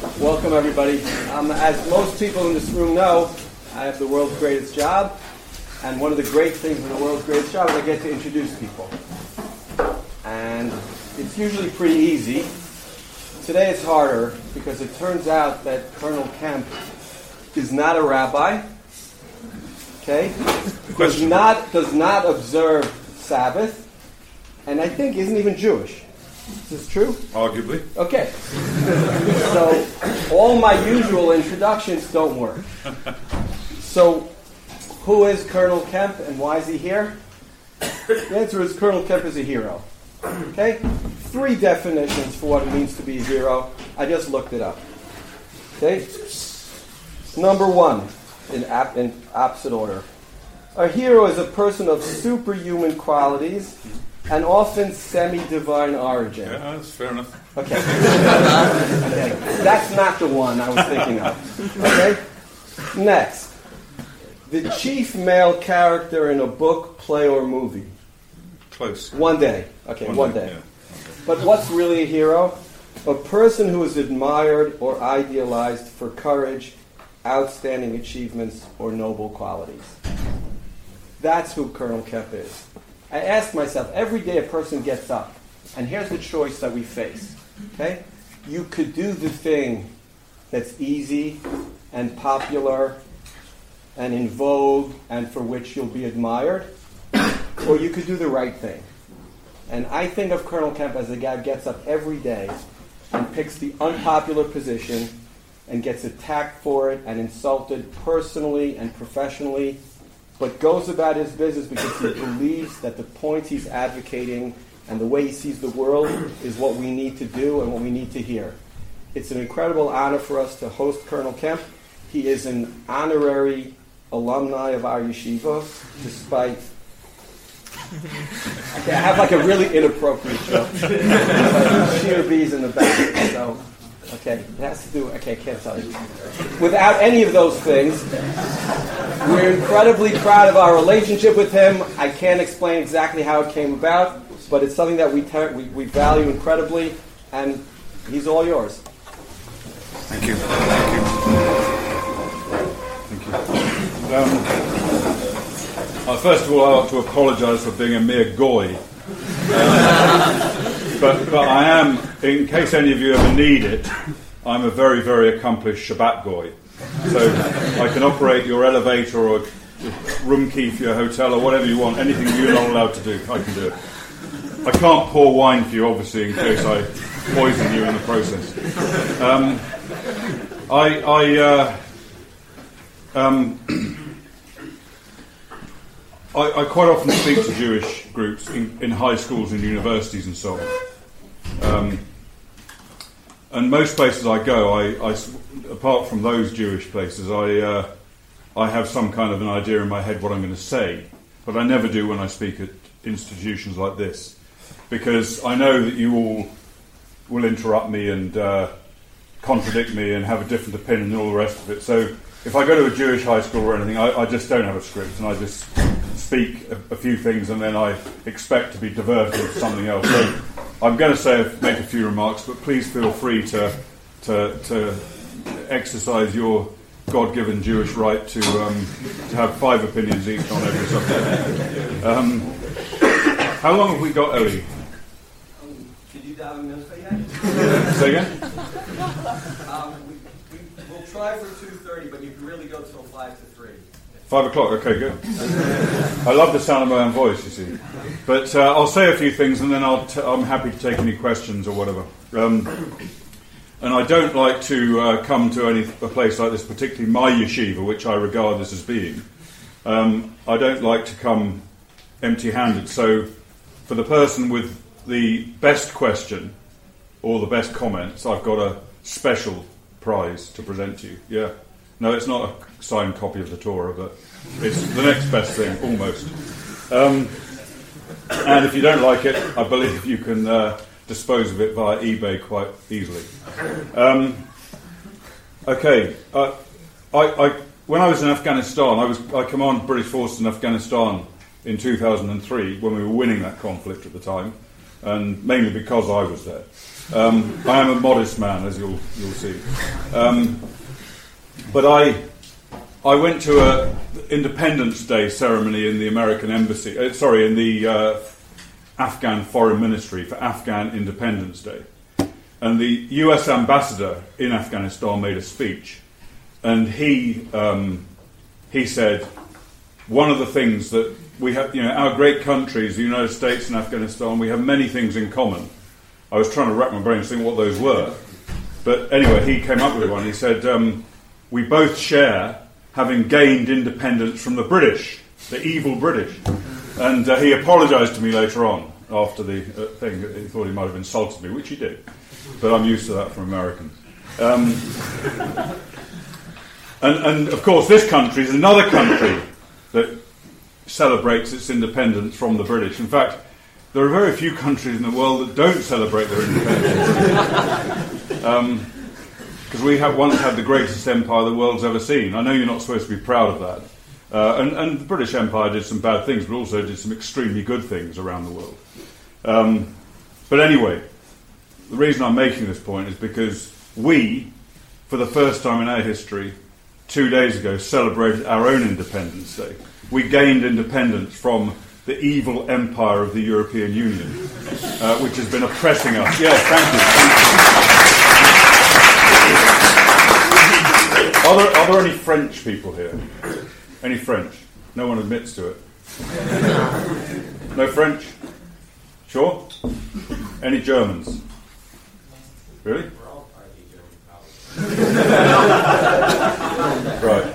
Welcome, everybody. Um, as most people in this room know, I have the world's greatest job, and one of the great things in the world's greatest job is I get to introduce people. And it's usually pretty easy. Today it's harder because it turns out that Colonel Kemp is not a rabbi. Okay? Does not does not observe Sabbath, and I think isn't even Jewish. Is this true? Arguably. Okay. so all my usual introductions don't work. So who is Colonel Kemp and why is he here? The answer is Colonel Kemp is a hero. Okay? Three definitions for what it means to be a hero. I just looked it up. Okay? Number one, in, ap- in opposite order. A hero is a person of superhuman qualities and often semi-divine origin. Yeah, that's fair enough. Okay. okay. That's not the one I was thinking of. Okay? Next. The chief male character in a book, play, or movie. Close. One day. Okay, one, One day. day, yeah. But what's really a hero? A person who is admired or idealized for courage, outstanding achievements, or noble qualities. That's who Colonel Kemp is. I ask myself every day a person gets up, and here's the choice that we face. Okay? You could do the thing that's easy and popular and in vogue and for which you'll be admired, or you could do the right thing. And I think of Colonel Kemp as a guy who gets up every day and picks the unpopular position and gets attacked for it and insulted personally and professionally, but goes about his business because he believes that the points he's advocating and the way he sees the world is what we need to do and what we need to hear. It's an incredible honor for us to host Colonel Kemp. He is an honorary alumni of our yeshiva, despite I have like a really inappropriate joke. Sheer bees in the back. So, okay, it has to do. Okay, I can't tell you. Without any of those things, we're incredibly proud of our relationship with him. I can't explain exactly how it came about, but it's something that we ter- we, we value incredibly, and he's all yours. Thank you. Thank you. Thank you. Um, uh, first of all, I ought to apologise for being a mere goy. But, but I am, in case any of you ever need it, I'm a very, very accomplished Shabbat goy. So I can operate your elevator or room key for your hotel or whatever you want, anything you're not allowed to do, I can do it. I can't pour wine for you, obviously, in case I poison you in the process. Um, I, I uh, um, I, I quite often speak to Jewish groups in, in high schools and universities and so on. Um, and most places I go, I, I, apart from those Jewish places, I, uh, I have some kind of an idea in my head what I'm going to say, but I never do when I speak at institutions like this, because I know that you all will interrupt me and uh, contradict me and have a different opinion and all the rest of it. So if I go to a Jewish high school or anything, I, I just don't have a script and I just speak a, a, few things and then I expect to be diverted to something else. So I'm going to say make a few remarks, but please feel free to to, to exercise your God-given Jewish right to um, to have five opinions each on every subject. Um, how long have we got, Ellie? Did you dial a yet? Say again. Um, we, we, we'll try for two thirty, but you can really go till five to. Five o'clock, okay, good. I love the sound of my own voice, you see. But uh, I'll say a few things and then I'll t- I'm happy to take any questions or whatever. Um, and I don't like to uh, come to any a place like this, particularly my yeshiva, which I regard this as being. Um, I don't like to come empty handed. So for the person with the best question or the best comments, I've got a special prize to present to you. Yeah. No, it's not a signed copy of the Torah, but it's the next best thing, almost. Um, and if you don't like it, I believe you can uh, dispose of it via eBay quite easily. Um, okay, uh, I, I, when I was in Afghanistan, I was I commanded British forces in Afghanistan in 2003 when we were winning that conflict at the time, and mainly because I was there. Um, I am a modest man, as you'll you'll see. Um, but I I went to a Independence Day ceremony in the American embassy. Uh, sorry, in the uh, Afghan Foreign Ministry for Afghan Independence Day, and the U.S. ambassador in Afghanistan made a speech, and he um, he said one of the things that we have, you know, our great countries, the United States and Afghanistan, we have many things in common. I was trying to wrap my brain think what those were. But anyway, he came up with one. He said, um, We both share having gained independence from the British, the evil British. And uh, he apologised to me later on after the uh, thing. He thought he might have insulted me, which he did. But I'm used to that from Americans. Um, and, and of course, this country is another country that celebrates its independence from the British. In fact, there are very few countries in the world that don't celebrate their independence. Because we have once had the greatest empire the world's ever seen. I know you're not supposed to be proud of that. Uh, and, and, the British Empire did some bad things, but also did some extremely good things around the world. Um, but anyway, the reason I'm making this point is because we, for the first time in our history, two days ago celebrated our own Independence Day. We gained independence from the evil empire of the European Union, uh, which has been oppressing us. Yes, thank you. Are there, are there any French people here? Any French? No one admits to it. No French? Sure? Any Germans? Really? Right.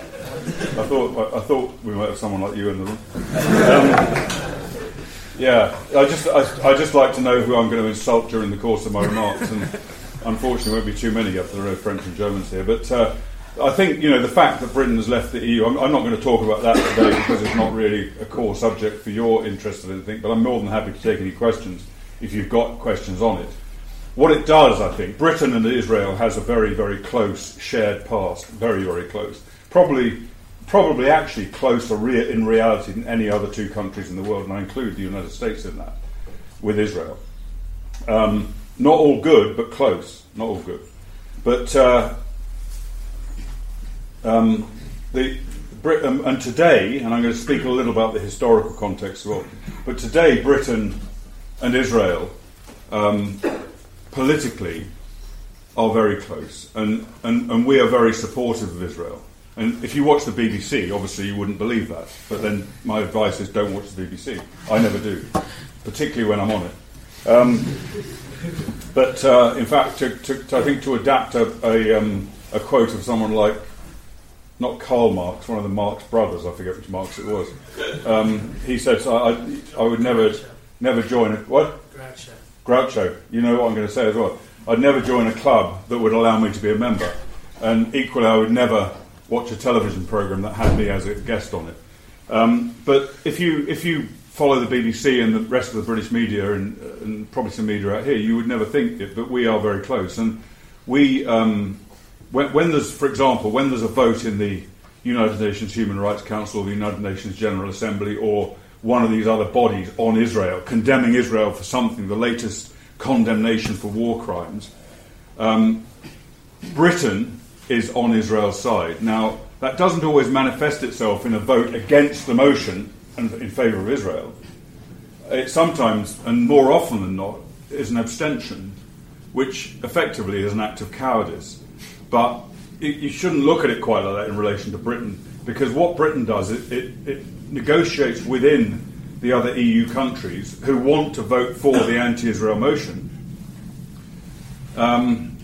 I thought I, thought we might have someone like you in the room. Um, yeah, I just I, I just like to know who I'm going to insult during the course of my remarks, and unfortunately, won't be too many up there are no French and Germans here. But uh, I think you know the fact that Britain has left the EU. I'm, I'm, not going to talk about that today because it's not really a core subject for your interest in anything. But I'm more than happy to take any questions if you've got questions on it. What it does, I think, Britain and Israel has a very, very close shared past, very, very close. Probably probably actually closer in reality than any other two countries in the world, and I include the United States in that, with Israel. Um, not all good, but close. Not all good. But uh, um, the um, and today, and I'm going to speak a little about the historical context as well. But today, Britain and Israel um, politically are very close, and, and, and we are very supportive of Israel. And if you watch the BBC, obviously you wouldn't believe that. But then my advice is don't watch the BBC. I never do, particularly when I'm on it. Um, but uh, in fact, to, to, to, I think to adapt a, a, um, a, quote of someone like, not Karl Marx, one of the Marx brothers, I forget which Marx it was, um, he said, I, I, I, would never, never join a. What? Groucho. Groucho. You know what I'm going to say as well. I'd never join a club that would allow me to be a member. And equally, I would never watch a television program that had me as a guest on it. Um, but if you if you follow the BBC and the rest of the British media and, and, probably some media out here, you would never think it, but we are very close. And we, um, when, when, there's, for example, when there's a vote in the United Nations Human Rights Council or the United Nations General Assembly or one of these other bodies on Israel, condemning Israel for something, the latest condemnation for war crimes, um, Britain is on Israel's side. Now, that doesn't always manifest itself in a vote against the motion and in favour of Israel. It sometimes, and more often than not, is an abstention, which effectively is an act of cowardice. But it, you shouldn't look at it quite like that in relation to Britain, because what Britain does, it, it, it negotiates within the other EU countries who want to vote for the anti Israel motion. Um,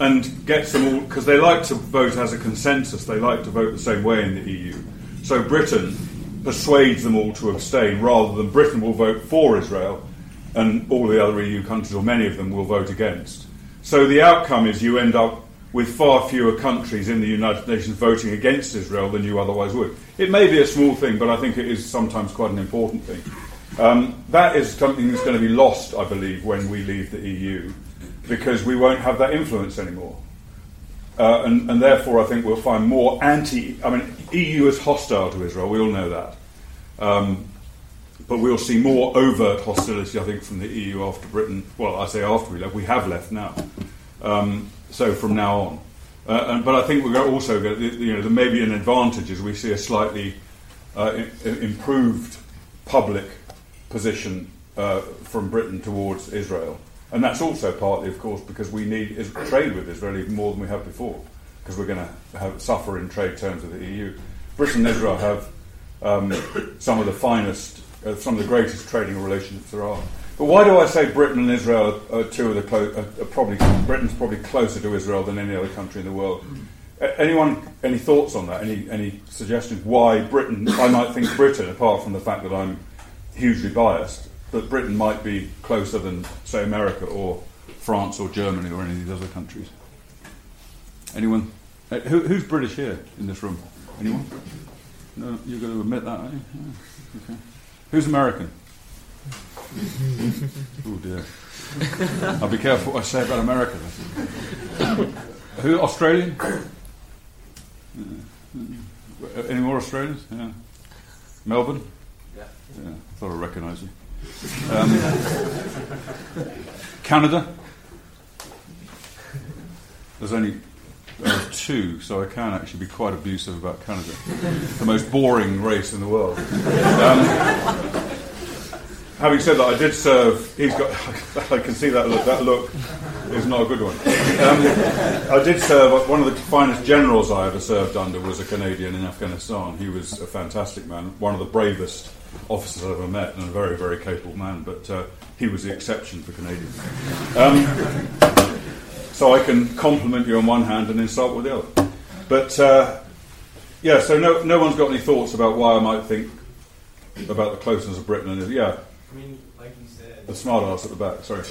and gets them all because they like to vote as a consensus. They like to vote the same way in the EU. So Britain persuades them all to abstain, rather than Britain will vote for Israel, and all the other EU countries, or many of them, will vote against. So the outcome is you end up with far fewer countries in the United Nations voting against Israel than you otherwise would. It may be a small thing, but I think it is sometimes quite an important thing. Um, that is something that's going to be lost, I believe, when we leave the EU because we won't have that influence anymore. Uh, and, and, therefore, I think we'll find more anti. I mean, EU is hostile to Israel. We all know that. Um, but we'll see more overt hostility, I think, from the EU after Britain. Well, I say after we left, we have left now. Um, so from now on. Uh, and, but I think we're also going to, you know, there may be an advantage as we see a slightly uh, improved public position uh, from Britain towards Israel. And that's also partly, of course, because we need trade with Israel even more than we have before, because we're going to suffer in trade terms with the EU. Britain and Israel have um, some of the finest, uh, some of the greatest trading relationships there are. But why do I say Britain and Israel are, two of the clo- are probably Britain's probably closer to Israel than any other country in the world? anyone, any thoughts on that? Any any suggestions why Britain? I might think Britain, apart from the fact that I'm hugely biased, that Britain might be closer than say America or France or Germany or any of these other countries. Anyone? Uh, who, who's British here in this room? Anyone? No, you're going to admit that, are you? Yeah. Okay. Who's American? oh dear. I'll be careful what I say about America. Who? Australian? Any more Australians? Yeah. Melbourne? Yeah. Yeah. I thought I recognised you. Um, Canada? There's only uh, two, so I can actually be quite abusive about Canada. the most boring race in the world. Um, having said that, I did serve. He's got. I can see that look. That look is not a good one. Um, I did serve. One of the finest generals I ever served under was a Canadian in Afghanistan. He was a fantastic man, one of the bravest officers I've ever met, and a very, very capable man. But uh, he was the exception for Canadians. Um, so I can compliment you on one hand and insult with the other. But uh, yeah, so no, no one's got any thoughts about why I might think about the closeness of Britain and yeah. I mean, like you said, the smart ass at the back. Sorry.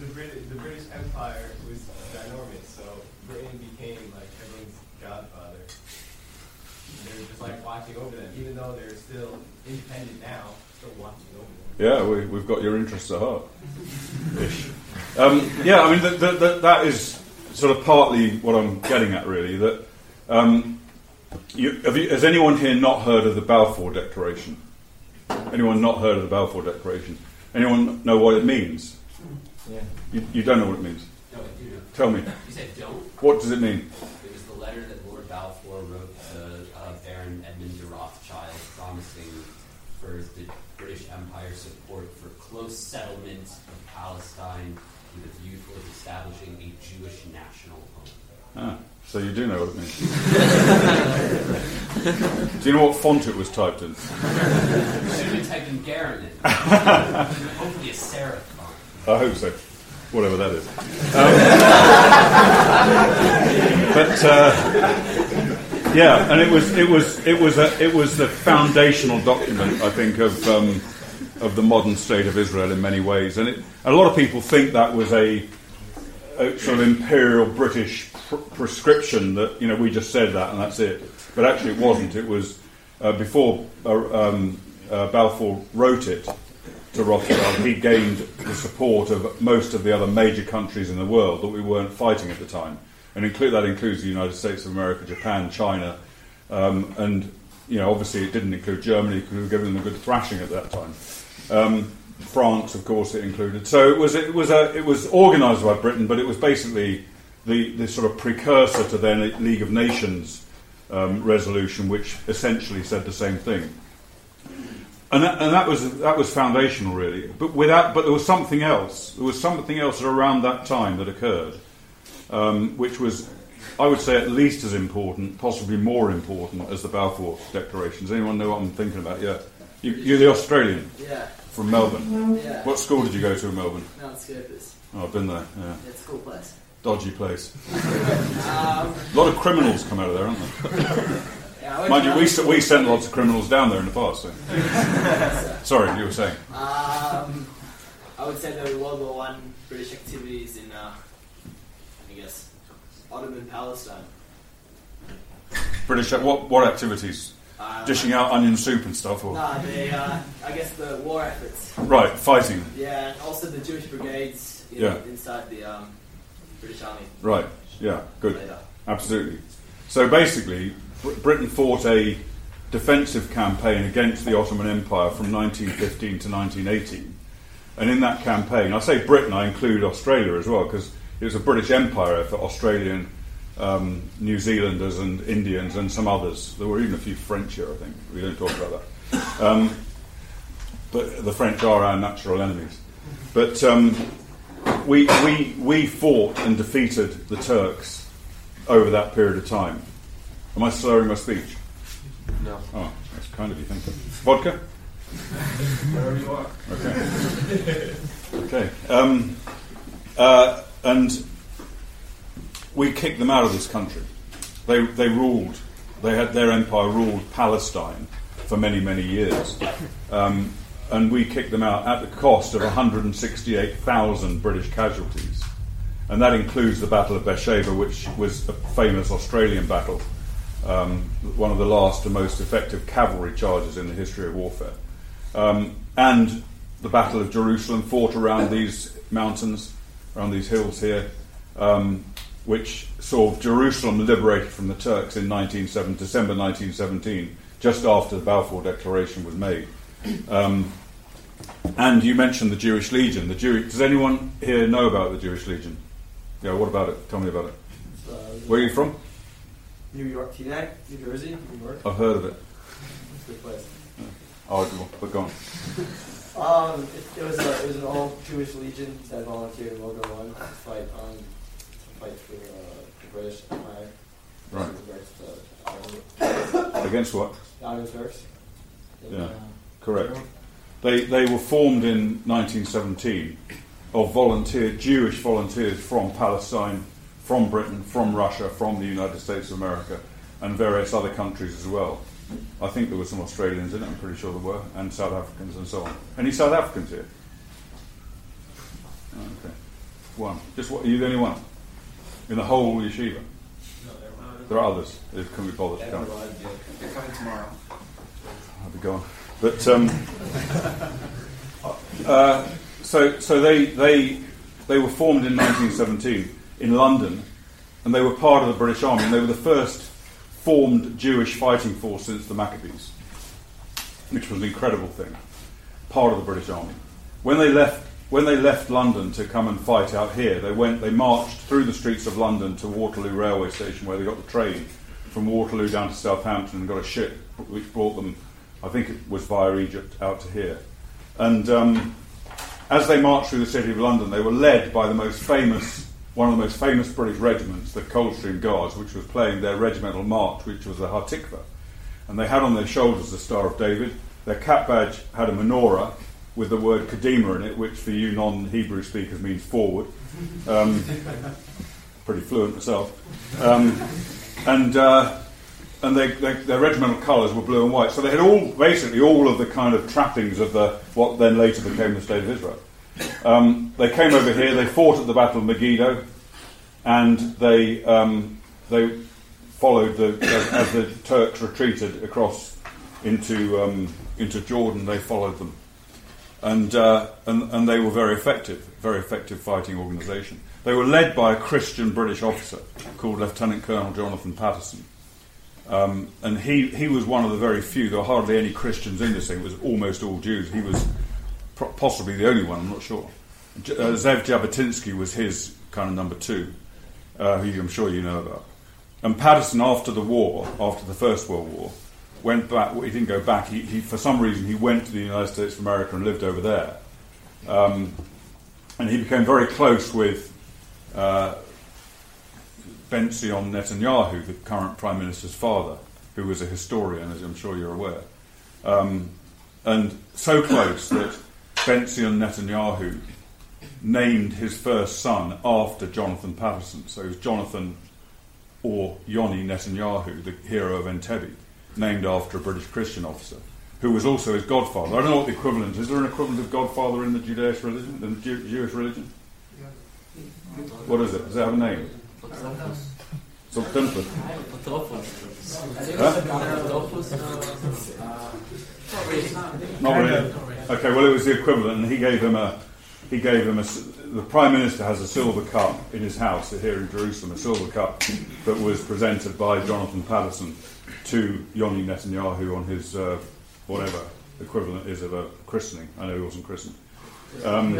the, Brit- the British Empire was ginormous, so Britain became like everyone's godfather. They were just like watching over them, even though they're still independent now, still watching over them. Yeah, we, we've got your interests at heart. Um, yeah, I mean, the, the, the, that is sort of partly what I'm getting at, really. That um, you, you, has anyone here not heard of the Balfour Declaration? Anyone not heard of the Balfour Declaration? Anyone know what it means? Yeah. You, you don't know what it means? No, I do know. Tell me. You said don't? What does it mean? It was the letter that Lord Balfour wrote to uh, Baron Edmund de Rothschild promising for the British Empire support for close settlement of Palestine with a view towards establishing a Jewish national home. Ah, so you do know what it means. do you know what font it was typed in? Should been typed in Garanin. Hopefully a serif font. I hope so. Whatever that is. Um, but uh, yeah, and it was it was it was a, it was the foundational document, I think, of um, of the modern state of Israel in many ways, and it, a lot of people think that was a, a sort of imperial British pr- prescription that you know we just said that and that's it, but actually it wasn't. It was uh, before uh, um, uh, Balfour wrote it to Rothschild, he gained the support of most of the other major countries in the world that we weren't fighting at the time, and include, that includes the United States of America, Japan, China, um, and you know obviously it didn't include Germany because we were giving them a good thrashing at that time. Um, France, of course, it included. So it was it was a, it was organised by Britain, but it was basically the, the sort of precursor to their League of Nations um, resolution, which essentially said the same thing. And that, and that was that was foundational, really. But without, but there was something else. There was something else around that time that occurred, um, which was, I would say, at least as important, possibly more important, as the Balfour Declarations. Anyone know what I'm thinking about? Yeah, you, are the Australian. Yeah. From Melbourne. Yeah. What school did you go to in Melbourne? Mount Scopus. Oh, I've been there. Yeah. It's a cool place. Dodgy place. Um, A lot of criminals come out of there, aren't they? yeah, Mind you, we, s- we sent lots of criminals down there in the past. So. Sorry, you were saying. Um, I would say there were World War One British activities in, uh, I guess, Ottoman Palestine. British, what, what activities? Uh, Dishing out onion soup and stuff? Or? Nah, they, uh, I guess the war efforts. Right, fighting. Yeah, and also the Jewish brigades in, Yeah. inside the um, British Army Right, yeah, good. later. Absolutely. So basically, Br- Britain fought a, defensive campaign against the Ottoman Empire from 1915 to 1918. And in that campaign, I say Britain, I include Australia as well, because it was a British Empire for Australian, um, New Zealanders, and Indians, and some others. There were even a few French here, I think. We don't talk about that. Um, but the French are our natural enemies. But um, we, we, we fought and defeated the Turks over that period of time. Am I slurring my speech? No. Oh, that's kind of you, thank you. Vodka? Wherever you are. Okay. okay. Um, uh, and we kicked them out of this country. They, they ruled, they had their empire ruled Palestine for many, many years. Um, and we kicked them out at the cost of 168,000 British casualties. And that includes the Battle of Beersheba, which was a famous Australian battle, um, one of the last and most effective cavalry charges in the history of warfare. Um, and the Battle of Jerusalem, fought around these mountains, around these hills here, um, which saw Jerusalem liberated from the Turks in 1917, December 1917, just after the Balfour Declaration was made. Um, and you mentioned the Jewish Legion. The Jew- Does anyone here know about the Jewish Legion? Yeah, what about it? Tell me about it. Uh, Where are you from? New York, Teaneck, New Jersey, New York. I've heard of it. It's a good place. Oh, but go on. Um, it, it was a, it was an all Jewish legion that volunteered in World War One to fight um, to fight for uh, the British Empire. Right. Against Ottoman- Against what? the Ottoman Turks. Yeah. uh, Correct. They, they were formed in 1917 of volunteer Jewish volunteers from Palestine, from Britain, from Russia, from the United States of America, and various other countries as well. I think there were some Australians in it. I'm pretty sure there were, and South Africans and so on. Any South Africans here? Okay, one. Just what? Are you the only one in the whole yeshiva? There are others. They couldn't be bothered to come. They're coming tomorrow. I'll be gone. But um, uh, so so they they they were formed in 1917 in London, and they were part of the British Army. And they were the first formed Jewish fighting force since the Maccabees, which was an incredible thing. Part of the British Army. When they left when they left London to come and fight out here, they went they marched through the streets of London to Waterloo railway station, where they got the train from Waterloo down to Southampton and got a ship which brought them I think it was via Egypt out to here. And um, as they marched through the city of London, they were led by the most famous, one of the most famous British regiments, the Coldstream Guards, which was playing their regimental march, which was the Hatikva. And they had on their shoulders the Star of David. Their cap badge had a menorah with the word Kadima in it, which for you non-Hebrew speakers means forward. Um, pretty fluent myself. Um, and uh, and they, they, their regimental colours were blue and white. So they had all, basically, all of the kind of trappings of the what then later became the State of Israel. Um, they came over here. They fought at the Battle of Megiddo, and they um, they followed the as, as the Turks retreated across into um, into Jordan. They followed them, and, uh, and and they were very effective, very effective fighting organisation. They were led by a Christian British officer called Lieutenant Colonel Jonathan Patterson. Um, and he, he was one of the very few, there were hardly any Christians in this thing, it was almost all Jews. He was pro- possibly the only one, I'm not sure. J- uh, Zev Jabotinsky was his kind of number two, uh, who I'm sure you know about. And Patterson, after the war, after the First World War, went back, well, he didn't go back, he, he, for some reason he went to the United States of America and lived over there. Um, and he became very close with uh, Ben-Zion Netanyahu, the current Prime Minister's father, who was a historian, as I'm sure you're aware. Um, and so close that Ben-Zion Netanyahu named his first son after Jonathan Patterson. So it was Jonathan or Yoni Netanyahu, the hero of Entebbe, named after a British Christian officer, who was also his godfather. I don't know what the equivalent is. Is there an equivalent of godfather in the Judaist religion, in the Jew- Jewish religion? What is it? Does it have a name? So simple. Huh? Not really. Okay, well, it was the equivalent, and he gave him a, he gave him a. The prime minister has a silver cup in his house here in Jerusalem, a silver cup that was presented by Jonathan Patterson to Yoni Netanyahu on his uh, whatever equivalent is of a christening. I know he wasn't christened. Um,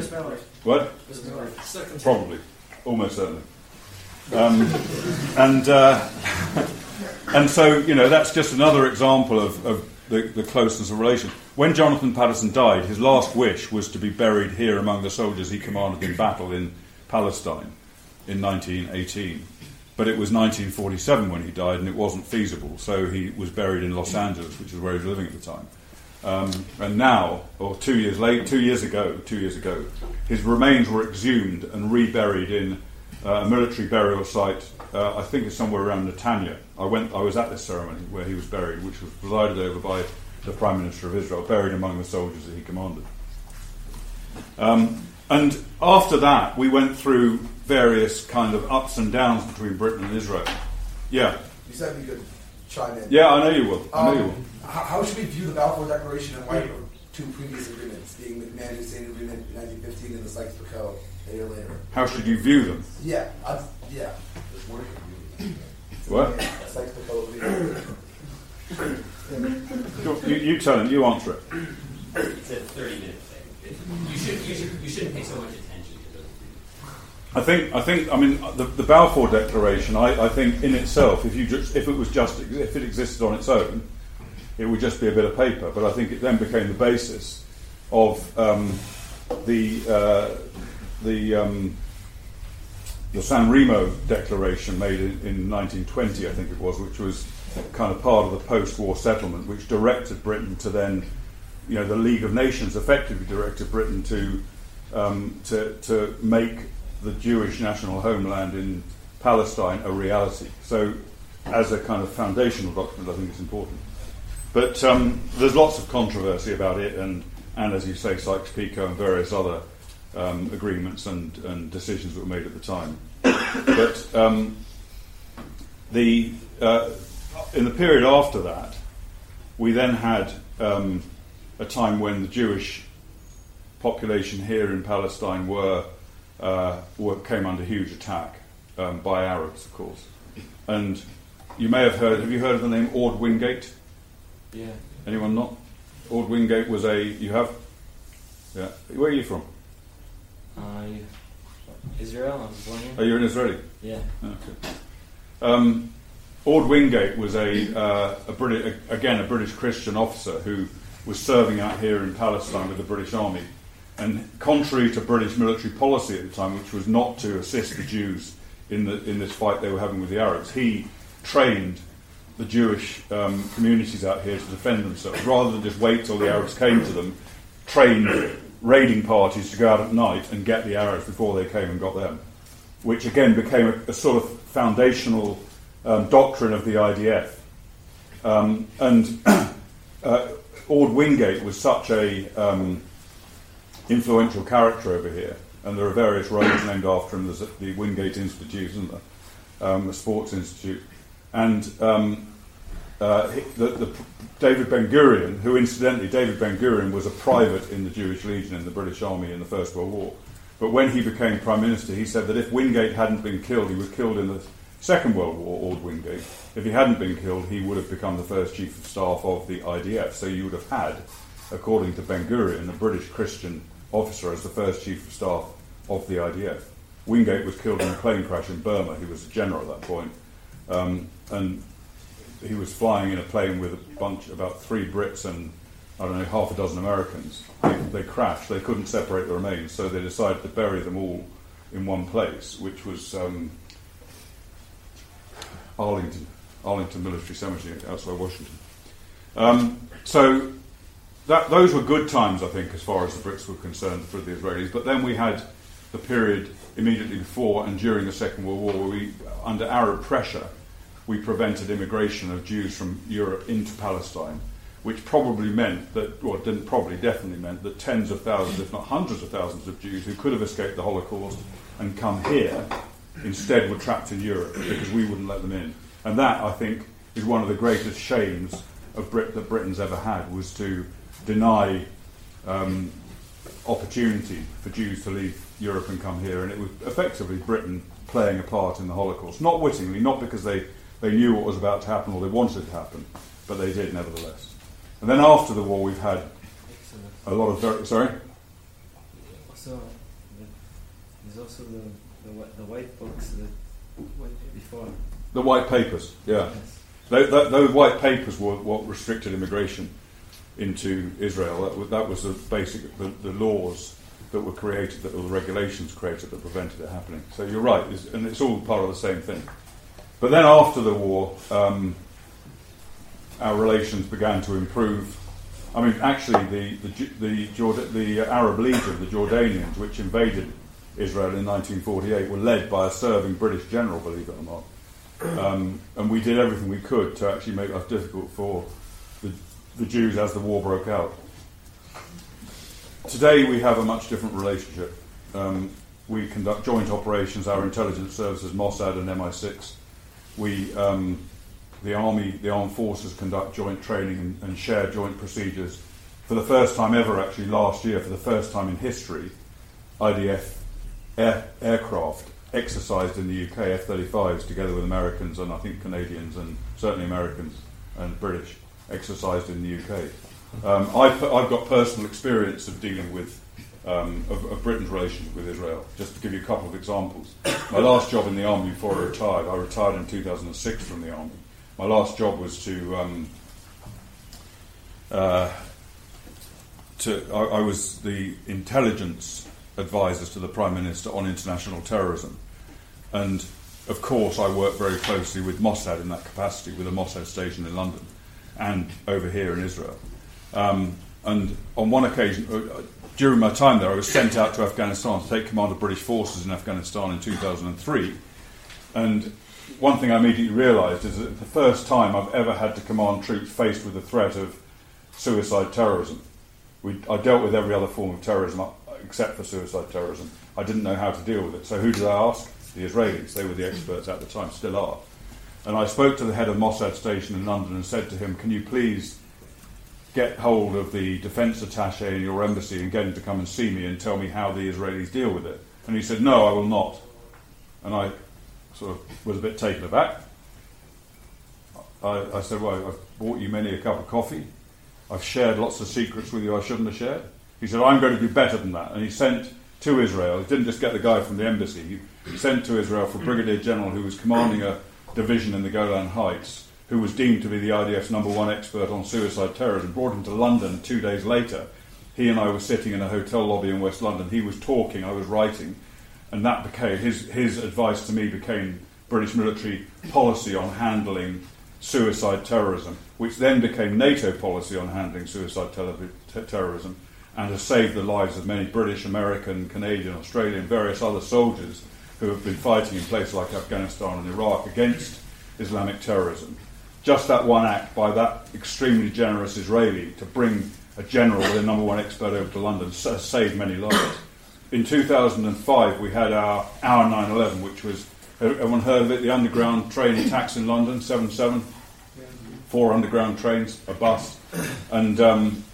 what? Miss Miller. Second. Probably, almost certainly. Um, and uh, and so you know that's just another example of, of the, the closeness of relation. When Jonathan Patterson died, his last wish was to be buried here among the soldiers he commanded in battle in Palestine in 1918. But it was 1947 when he died, and it wasn't feasible. So he was buried in Los Angeles, which is where he was living at the time. Um, and now, or two years late, two years ago, two years ago, his remains were exhumed and reburied in a military burial site. Uh, I think it's somewhere around Netanya. I went. I was at this ceremony where he was buried, which was presided over by the Prime Minister of Israel, buried among the soldiers that he commanded. Um, and after that, we went through various kind of ups and downs between Britain and Israel. Yeah, You said you could chime in. yeah, I know you will. I know you will. Um, how, how should we view the Balfour Declaration and of two previous agreements, being the McMahon-Hussein Agreement in 1915 and the Sykes-Picot a year later? How should you view them? Yeah, I, yeah. What? Sykes-Picot You, you tell him. You answer it. It's a 30 minute thing. It, you, should, you, should, you shouldn't pay so much attention to those agreements. I think. I think. I mean, the, the Balfour Declaration. I, I think in itself, if you just, if it was just, if it existed on its own, it would just be a bit of paper. But I think it then became the basis of um, the uh, the um, the San Remo Declaration made in, in 1920, I think it was, which was kind of part of the post-war settlement, which directed Britain to then, you know, the League of Nations effectively directed Britain to um, to, to make the Jewish national homeland in Palestine a reality. So, as a kind of foundational document, I think it's important. But um, there's lots of controversy about it, and, and as you say, Sykes-Picot and various other um, agreements and, and decisions that were made at the time. but um, the uh, in the period after that, we then had um, a time when the Jewish population here in Palestine were, uh, were came under huge attack um, by Arabs, of course. And you may have heard. Have you heard of the name Ord Wingate? Yeah. Anyone not? Ord Wingate was a. You have? Yeah. Where are you from? Uh, Israel. I was born here. Are you an Israeli? Yeah. Okay. Um, Ord Wingate was a, uh, a British, again a British Christian officer who was serving out here in Palestine with the British Army. And contrary to British military policy at the time, which was not to assist the Jews in, the, in this fight they were having with the Arabs, he trained the Jewish um, communities out here to defend themselves. Rather than just wait till the Arabs came to them, trained raiding parties to go out at night and get the Arabs before they came and got them which again became a, a sort of foundational um, doctrine of the IDF. Um, and uh, Ord Wingate was such a um, influential character over here, and there are various roads named after him. There's the Wingate Institute, isn't there? Um, the Sports Institute, and um, uh, the, the, David Ben Gurion, who incidentally, David Ben Gurion was a private in the Jewish Legion in the British Army in the First World War. But when he became Prime Minister, he said that if Wingate hadn't been killed, he was killed in the Second World War, Ord Wingate. If he hadn't been killed, he would have become the first Chief of Staff of the IDF. So you would have had, according to Ben Gurion, a British Christian officer as the first Chief of Staff of the IDF. Wingate was killed in a plane crash in Burma. He was a general at that point. Um, and he was flying in a plane with a bunch, about three Brits and I don't know, half a dozen Americans. They, they crashed. They couldn't separate the remains, so they decided to bury them all in one place, which was um, Arlington, Arlington Military Cemetery outside Washington. Um, so that, those were good times, I think, as far as the Brits were concerned for the Israelis. But then we had the period immediately before and during the Second World War, where we, under Arab pressure, we prevented immigration of Jews from Europe into Palestine, which probably meant that, well, didn't probably, definitely meant that tens of thousands, if not hundreds of thousands of Jews who could have escaped the Holocaust and come here instead were trapped in Europe because we wouldn't let them in. And that, I think, is one of the greatest shames of Brit- that Britain's ever had was to deny um, opportunity for Jews to leave Europe and come here, and it was effectively Britain playing a part in the Holocaust. Not wittingly, not because they, they knew what was about to happen or they wanted it to happen, but they did nevertheless. And then after the war, we've had a lot of very. Sorry? The, there's also the, the, the white books that before. The white papers, yeah. Yes. Tho- tho- Those white papers were what restricted immigration into Israel. That was, that was the basic, the, the laws that were created, that, or the regulations created that prevented it happening. So you're right, it's, and it's all part of the same thing. But then after the war, um, our relations began to improve. I mean, actually, the the the, the Arab Legion, the Jordanians, which invaded Israel in 1948, were led by a serving British general, believe it or not. Um, and we did everything we could to actually make life difficult for the, the Jews as the war broke out. Today we have a much different relationship. Um, we conduct joint operations, our intelligence services, Mossad and MI6. We, um, the army, the armed forces conduct joint training and, and share joint procedures. For the first time ever, actually, last year, for the first time in history, IDF air, aircraft exercised in the UK F 35s together with Americans and I think Canadians and certainly Americans and British exercised in the UK. Um, I've, I've got personal experience of dealing with um, of, of Britain's relationship with Israel. Just to give you a couple of examples. My last job in the army before I retired, I retired in 2006 from the army. My last job was to um, uh, to I, I was the intelligence advisors to the Prime Minister on international terrorism. And of course, I work very closely with Mossad in that capacity, with a Mossad station in London and over here in Israel. Um, and on one occasion, uh, during my time there, I was sent out to Afghanistan to take command of British forces in Afghanistan in 2003. And one thing I immediately realised is that the first time I've ever had to command troops faced with the threat of suicide terrorism. We, I dealt with every other form of terrorism uh, except for suicide terrorism. I didn't know how to deal with it. So who did I ask? The Israelis. They were the experts at the time, still are. And I spoke to the head of Mossad station in London and said to him, Can you please get hold of the defence attaché in your embassy and get him to come and see me and tell me how the Israelis deal with it? And he said, No, I will not. And I sort of was a bit taken aback. I, I said, Well, I've bought you many a cup of coffee. I've shared lots of secrets with you I shouldn't have shared. He said, I'm going to do better than that. And he sent to Israel, he didn't just get the guy from the embassy, he sent to Israel for brigadier general who was commanding a division in the Golan Heights, who was deemed to be the IDF's number one expert on suicide terrorism, brought him to London two days later. He and I were sitting in a hotel lobby in West London. He was talking, I was writing, and that became his, his advice to me became British military policy on handling suicide terrorism, which then became NATO policy on handling suicide terrorism, and has saved the lives of many British, American, Canadian, Australian, various other soldiers who have been fighting in places like Afghanistan and Iraq against Islamic terrorism. Just that one act by that extremely generous Israeli to bring a general, their number one expert, over to London saved many lives. In 2005, we had our our 9/11, which was everyone heard of it, the underground train attacks in London, 7/7, four underground trains, a bus, and um,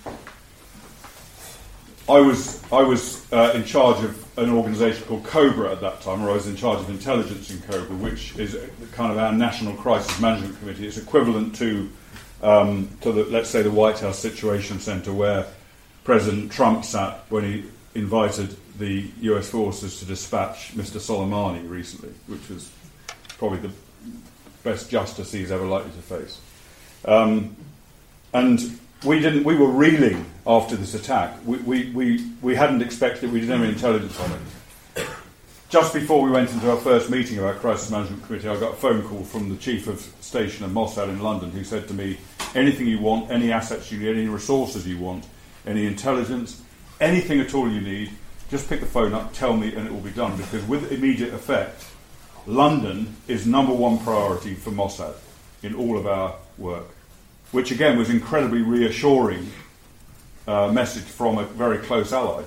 I was I was uh, in charge of an organisation called Cobra at that time, or I was in charge of intelligence in Cobra, which is kind of our national crisis management committee. It's equivalent to um, to the let's say the White House Situation Centre, where President Trump sat when he invited the U.S. forces to dispatch Mr. Soleimani recently, which was probably the best justice he's ever likely to face. Um, and we didn't. We were reeling after this attack. We, we, we, we hadn't expected it. We didn't have any intelligence on it. Just before we went into our first meeting of our crisis management committee, I got a phone call from the chief of station of Mossad in London, who said to me, "Anything you want, any assets you need, any resources you want, any intelligence, anything at all you need, just pick the phone up, tell me, and it will be done." Because with immediate effect, London is number one priority for Mossad in all of our work which again was incredibly reassuring message from a very close ally.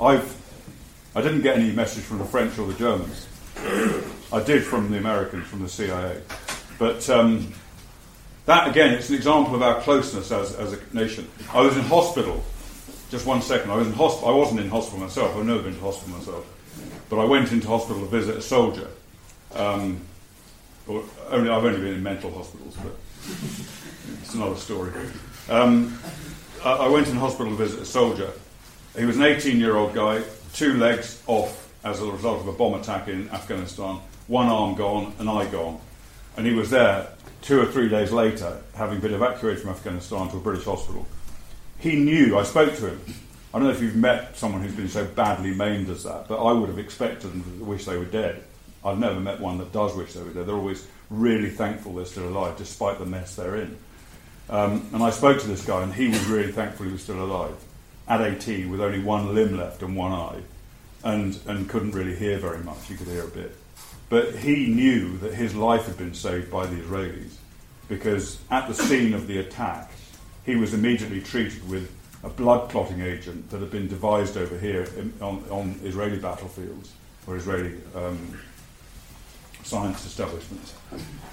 I've, I didn't get any message from the French or the Germans. I did from the Americans, from the CIA. But um, that, again, it's an example of our closeness as, as a nation. I was in hospital just one second. I was in hosp- I wasn't in hospital myself. I've never been to hospital myself, but I went into hospital to visit a soldier. Um, or only I've only been in mental hospitals, but it's another story. Um, I, went in hospital to visit a soldier. He was an 18-year-old guy, two legs off as a result of a bomb attack in Afghanistan, one arm gone, an eye gone, and he was there two or three days later, having been evacuated from Afghanistan to a British hospital. He knew. I spoke to him. I don't know if you've met someone who's been so badly maimed as that, but I would have expected them to wish they were dead. I've never met one that does wish they were dead. They're always really thankful they're still alive, despite the mess they're in. Um, and I spoke to this guy, and he was really thankful he was still alive at 18 with only one limb left and one eye, and, and couldn't really hear very much. He could hear a bit. But he knew that his life had been saved by the Israelis because at the scene of the attack, he was immediately treated with a blood clotting agent that had been devised over here in, on, on Israeli battlefields or Israeli um, science establishments,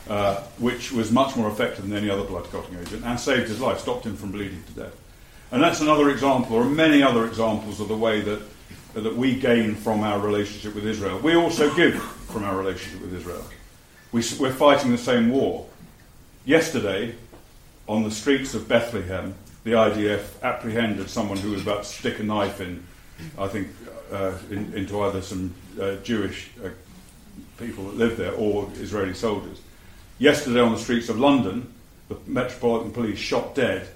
uh, which was much more effective than any other blood clotting agent and saved his life, stopped him from bleeding to death. And that's another example, or many other examples of the way that, that we gain from our relationship with Israel. We also give from our relationship with Israel. We, we're fighting the same war. Yesterday, on the streets of Bethlehem, the IDF apprehended someone who was about to stick a knife in, I think, uh, in, into either some uh, Jewish uh, people that live there or Israeli soldiers. Yesterday, on the streets of London, the Metropolitan Police shot dead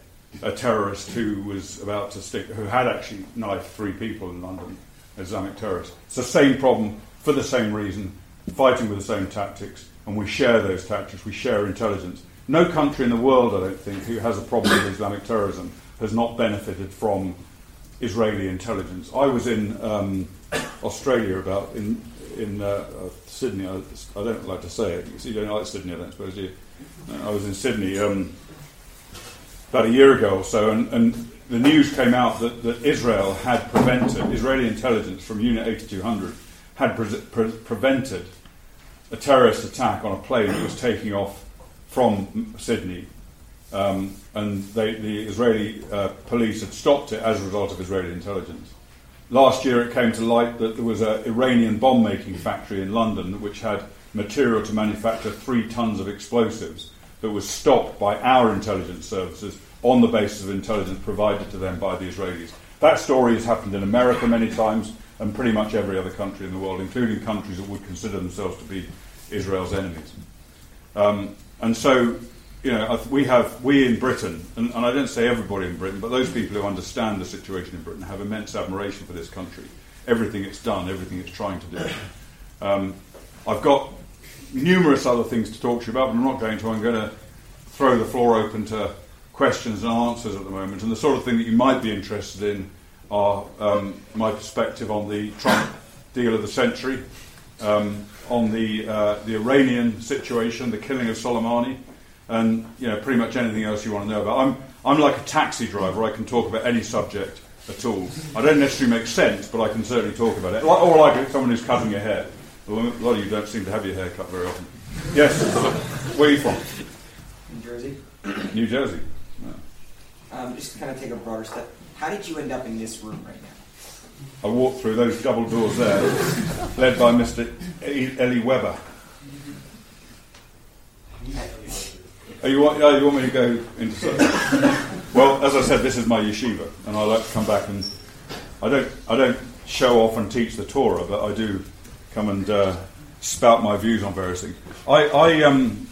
a terrorist who was about to stick, who had actually knifed three people in London, Islamic terrorist. It's the same problem for the same reason, fighting with the same tactics, and we share those tactics, we share intelligence. No country in the world, I don't think, who has a problem with Islamic terrorism has not benefited from Israeli intelligence. I was in um, Australia about in in uh, uh, Sydney. I, I, don't like to say it. You don't like Sydney, I don't suppose you. I was in Sydney. Um, about a year ago or so, and, and the news came out that, that Israel had prevented, Israeli intelligence from Unit 8200 had pre- pre- prevented a terrorist attack on a plane that was taking off from Sydney. Um, and they, the Israeli uh, police had stopped it as a result of Israeli intelligence. Last year, it came to light that there was an Iranian bomb making factory in London which had material to manufacture three tons of explosives that was stopped by our intelligence services on the basis of intelligence provided to them by the Israelis. That story has happened in America many times and pretty much every other country in the world, including countries that would consider themselves to be Israel's enemies. Um, and so, you know, we have, we in Britain, and, and I don't say everybody in Britain, but those people who understand the situation in Britain have immense admiration for this country, everything it's done, everything it's trying to do. Um, I've got numerous other things to talk to you about, but I'm not going to. I'm going to throw the floor open to questions and answers at the moment, and the sort of thing that you might be interested in are um, my perspective on the Trump deal of the century, um, on the uh, the Iranian situation, the killing of Soleimani, and you know pretty much anything else you want to know about. I'm I'm like a taxi driver. I can talk about any subject at all. I don't necessarily make sense, but I can certainly talk about it. Or like someone who's cutting your hair. A lot of you don't seem to have your hair cut very often. Yes, where are you from? New Jersey. New Jersey. Um, just to kind of take a broader step, how did you end up in this room right now? I walked through those double doors there, led by Mr. Ellie Weber. You want, you want me to go into well, as I said, this is my yeshiva, and I like to come back and I don't, I don't show off and teach the Torah, but I do come and uh, spout my views on various things. I, I um,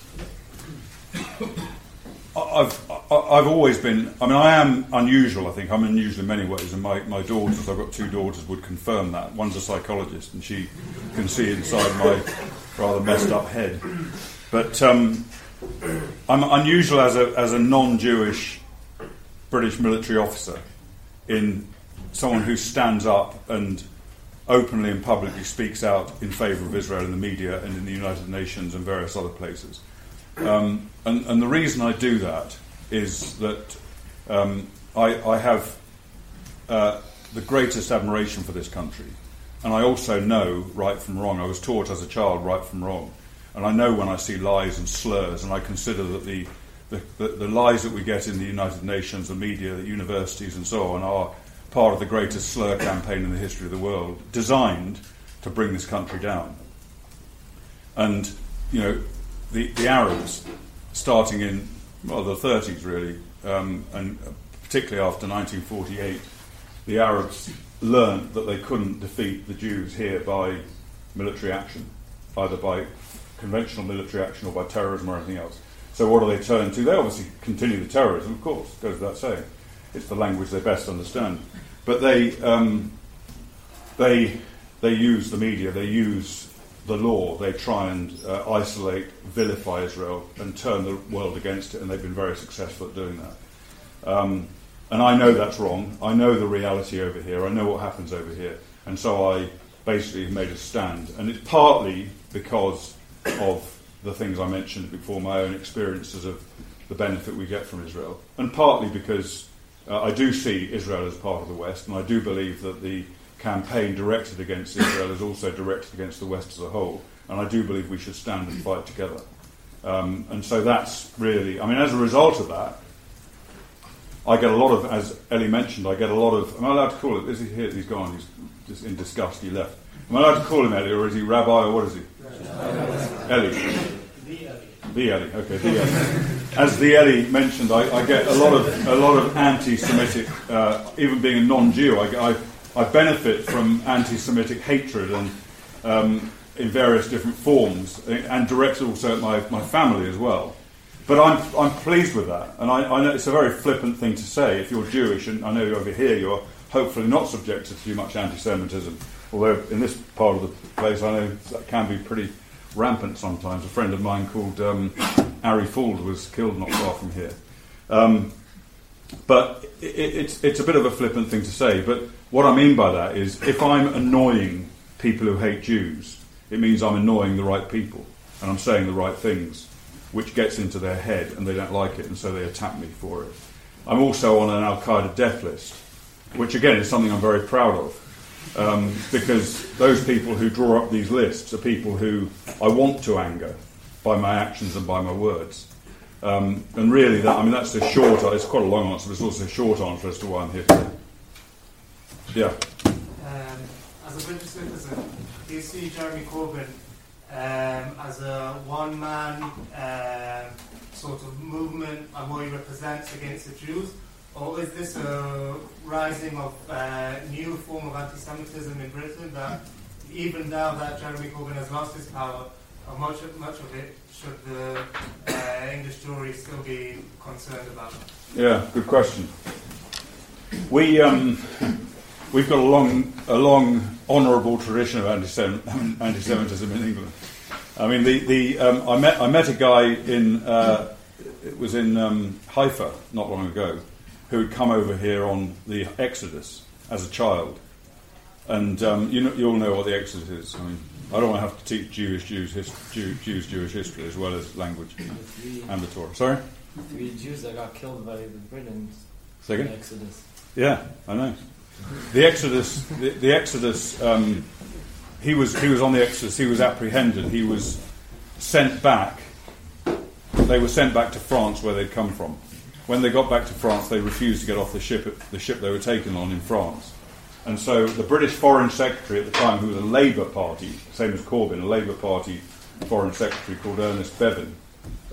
I've I've always been. I mean, I am unusual. I think I'm unusual in many ways, and my, my daughters. I've got two daughters would confirm that. One's a psychologist, and she can see inside my rather messed up head. But um, I'm unusual as a as a non-Jewish British military officer in someone who stands up and openly and publicly speaks out in favour of Israel in the media and in the United Nations and various other places. Um, and, and, the reason I do that is that um, I, I, have uh, the greatest admiration for this country. And I also know right from wrong. I was taught as a child right from wrong. And I know when I see lies and slurs, and I consider that the, the, the, the lies that we get in the United Nations, the media, the universities, and so on are part of the greatest slur campaign in the history of the world, designed to bring this country down. And, you know, the, the Arabs, starting in, well, the 30s really, um, and particularly after 1948, the Arabs learned that they couldn't defeat the Jews here by military action, either by conventional military action or by terrorism or anything else. So what do they turn to? They obviously continue the terrorism, of course, goes without saying. It's the language they best understand. But they, um, they, they use the media, they use the law, they try and uh, isolate, vilify Israel, and turn the world against it, and they've been very successful at doing that. Um, and I know that's wrong. I know the reality over here. I know what happens over here. And so I basically made a stand. And it's partly because of the things I mentioned before, my own experiences of the benefit we get from Israel, and partly because uh, I do see Israel as part of the West, and I do believe that the campaign directed against Israel is also directed against the West as a whole, and I do believe we should stand and fight together. Um, and so that's really, I mean, as a result of that, I get a lot of, as Ellie mentioned, I get a lot of, am I allowed to call it, is he here? He's gone, he's just in disgust, he left. Am I allowed to call him Ellie, or is he Rabbi, or what is he? Ellie. The Ellie, okay, the Ellie. As the Ellie mentioned, I, I, get a lot of a lot of anti-Semitic, uh, even being a non-Jew, I, I, I benefit from anti-Semitic hatred and um, in various different forms, and directed also at my, my family as well. But I'm, I'm pleased with that, and I, I know it's a very flippant thing to say. If you're Jewish, and I know over here you're hopefully not subjected to too much anti-Semitism, although in this part of the place I know that can be pretty rampant sometimes. A friend of mine called um, Ari Fuld was killed not far from here. Um, but it, it's, it's a bit of a flippant thing to say. But what I mean by that is if I'm annoying people who hate Jews, it means I'm annoying the right people and I'm saying the right things, which gets into their head and they don't like it and so they attack me for it. I'm also on an Al Qaeda death list, which again is something I'm very proud of. Um, because those people who draw up these lists are people who I want to anger by my actions and by my words. Um, and really, that I mean, that's the short. It's quite a long answer, but it's also a short answer as to why I'm here today. Yeah. Um, as a British citizen, do you see Jeremy Corbyn um, as a one-man uh, sort of movement and what he represents against the Jews, or is this a rising of uh, new form anti-Semitism in Britain that even now that Jeremy Corbyn has lost his power, uh, much of, much of it should the uh, English Jewry still be concerned about? Yeah, good question. We um, we've got a long a long honourable tradition of anti-Semitism in England. I mean, the, the um, I met I met a guy in uh, it was in um, Haifa not long ago who had come over here on the Exodus as a child. And um, you, know, you all know what the Exodus is. I mean, I don't want to have to teach Jewish Jews, his, Jew, Jews Jewish history as well as language and the Torah. Sorry? Three Jews that got killed by the Britons. Second? Exodus. Yeah, I know. The Exodus, the, the Exodus, um, he, was, he was on the Exodus, he was apprehended, he was sent back. They were sent back to France where they'd come from. When they got back to France, they refused to get off the ship, the ship they were taken on in France. And so the British Foreign Secretary at the time, who was a Labour Party, same as Corbyn, a Labour Party Foreign Secretary called Ernest Bevin,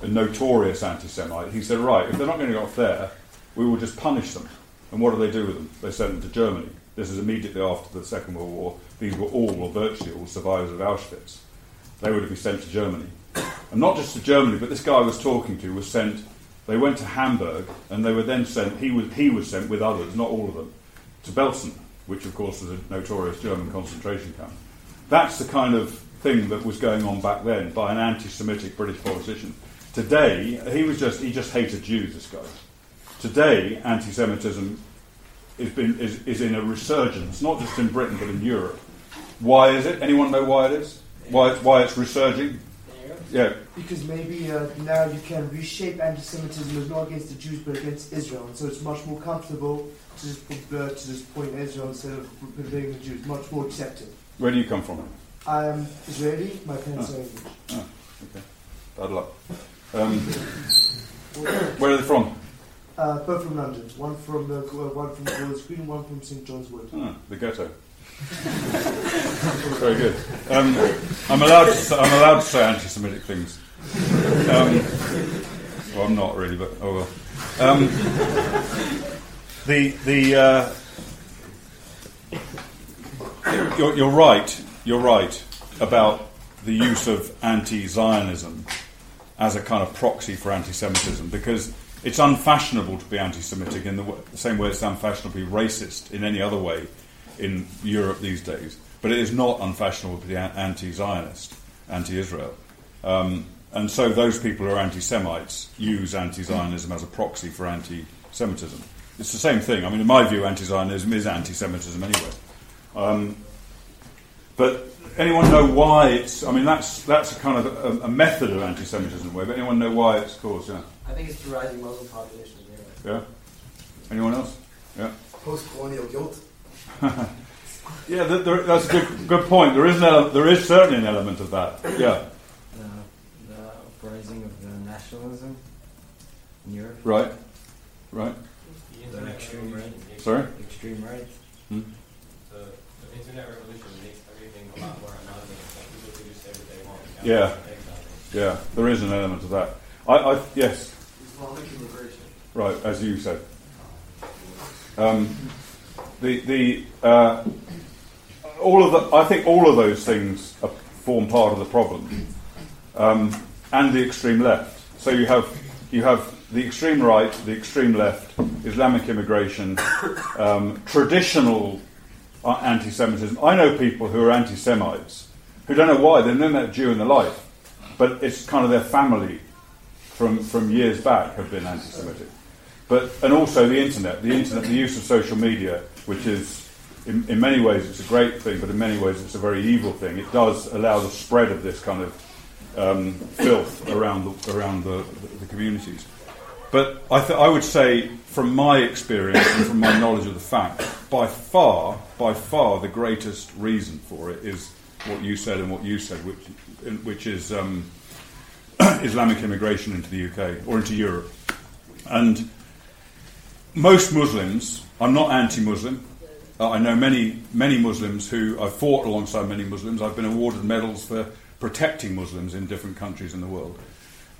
a notorious anti Semite, he said, Right, if they're not going to go off there, we will just punish them. And what do they do with them? They send them to Germany. This is immediately after the Second World War. These were all, or virtually all, survivors of Auschwitz. They would have been sent to Germany. And not just to Germany, but this guy I was talking to was sent they went to Hamburg, and they were then sent. He was he was sent with others, not all of them, to Belsen, which of course was a notorious German concentration camp. That's the kind of thing that was going on back then by an anti-Semitic British politician. Today, he was just he just hated Jews. This guy. Today, anti-Semitism is, been, is, is in a resurgence, not just in Britain but in Europe. Why is it? Anyone know why it is? Why, why it's resurging? Yeah. Because maybe uh, now you can reshape anti-Semitism as not against the Jews but against Israel, and so it's much more comfortable to this, uh, to just point Israel instead of blaming the Jews. Much more accepted. Where do you come from? I'm Israeli. My parents oh. are English. Oh, okay. Bad luck. Um, where are they from? Uh, both from London. One from the uh, one from Golders Green, one from St John's Wood. Ah, the ghetto. Very good. Um, I'm allowed to. Say, I'm allowed to say anti-Semitic things. Um, well, I'm not really, but oh well. Um, the the uh, you're, you're right. You're right about the use of anti-Zionism as a kind of proxy for anti-Semitism because it's unfashionable to be anti-Semitic in the, w- the same way it's unfashionable to be racist in any other way in Europe these days. But it is not unfashionable to be an- anti-Zionist, anti-Israel. Um, and so those people who are anti-Semites use anti-Zionism as a proxy for anti-Semitism. It's the same thing. I mean, in my view, anti-Zionism is anti-Semitism anyway. Um, but anyone know why it's? I mean, that's that's a kind of a, a method of anti-Semitism. Way, but anyone know why it's caused? Yeah. I think it's the rising Muslim population in Europe. Yeah. Anyone else? Yeah. Post-colonial guilt. Yeah, th- there, that's a good, good point. There is an ele- there is certainly an element of that. Yeah. the, the uprising of the nationalism in Europe. Right. Right. The The internet extreme right. Sorry. Extreme right. Hmm? The, the internet revolution makes everything a lot more anonymous. Like people can just say what they want. Yeah. being tagged on it. Yeah. There is an element of that. I, I yes. Islamic immigration. Right, as you said. Um, the the uh, all of the I think all of those things are, form part of the problem, um, and the extreme left. So you have you have the extreme right, the extreme left, Islamic immigration, um, traditional uh, anti-Semitism. I know people who are anti-Semites who don't know why they've met a Jew in their life, but it's kind of their family from from years back have been anti-Semitic but and also the internet, the internet, the use of social media, which is in, in many ways it's a great thing, but in many ways it's a very evil thing. It does allow the spread of this kind of um, filth around the, around the, the, the communities. But I, th- I would say, from my experience and from my knowledge of the fact, by far, by far, the greatest reason for it is what you said and what you said, which, which is um, Islamic immigration into the UK or into Europe. And most Muslims, I'm not anti-Muslim. Uh, I know many many Muslims who I've fought alongside many Muslims. I've been awarded medals for protecting Muslims in different countries in the world.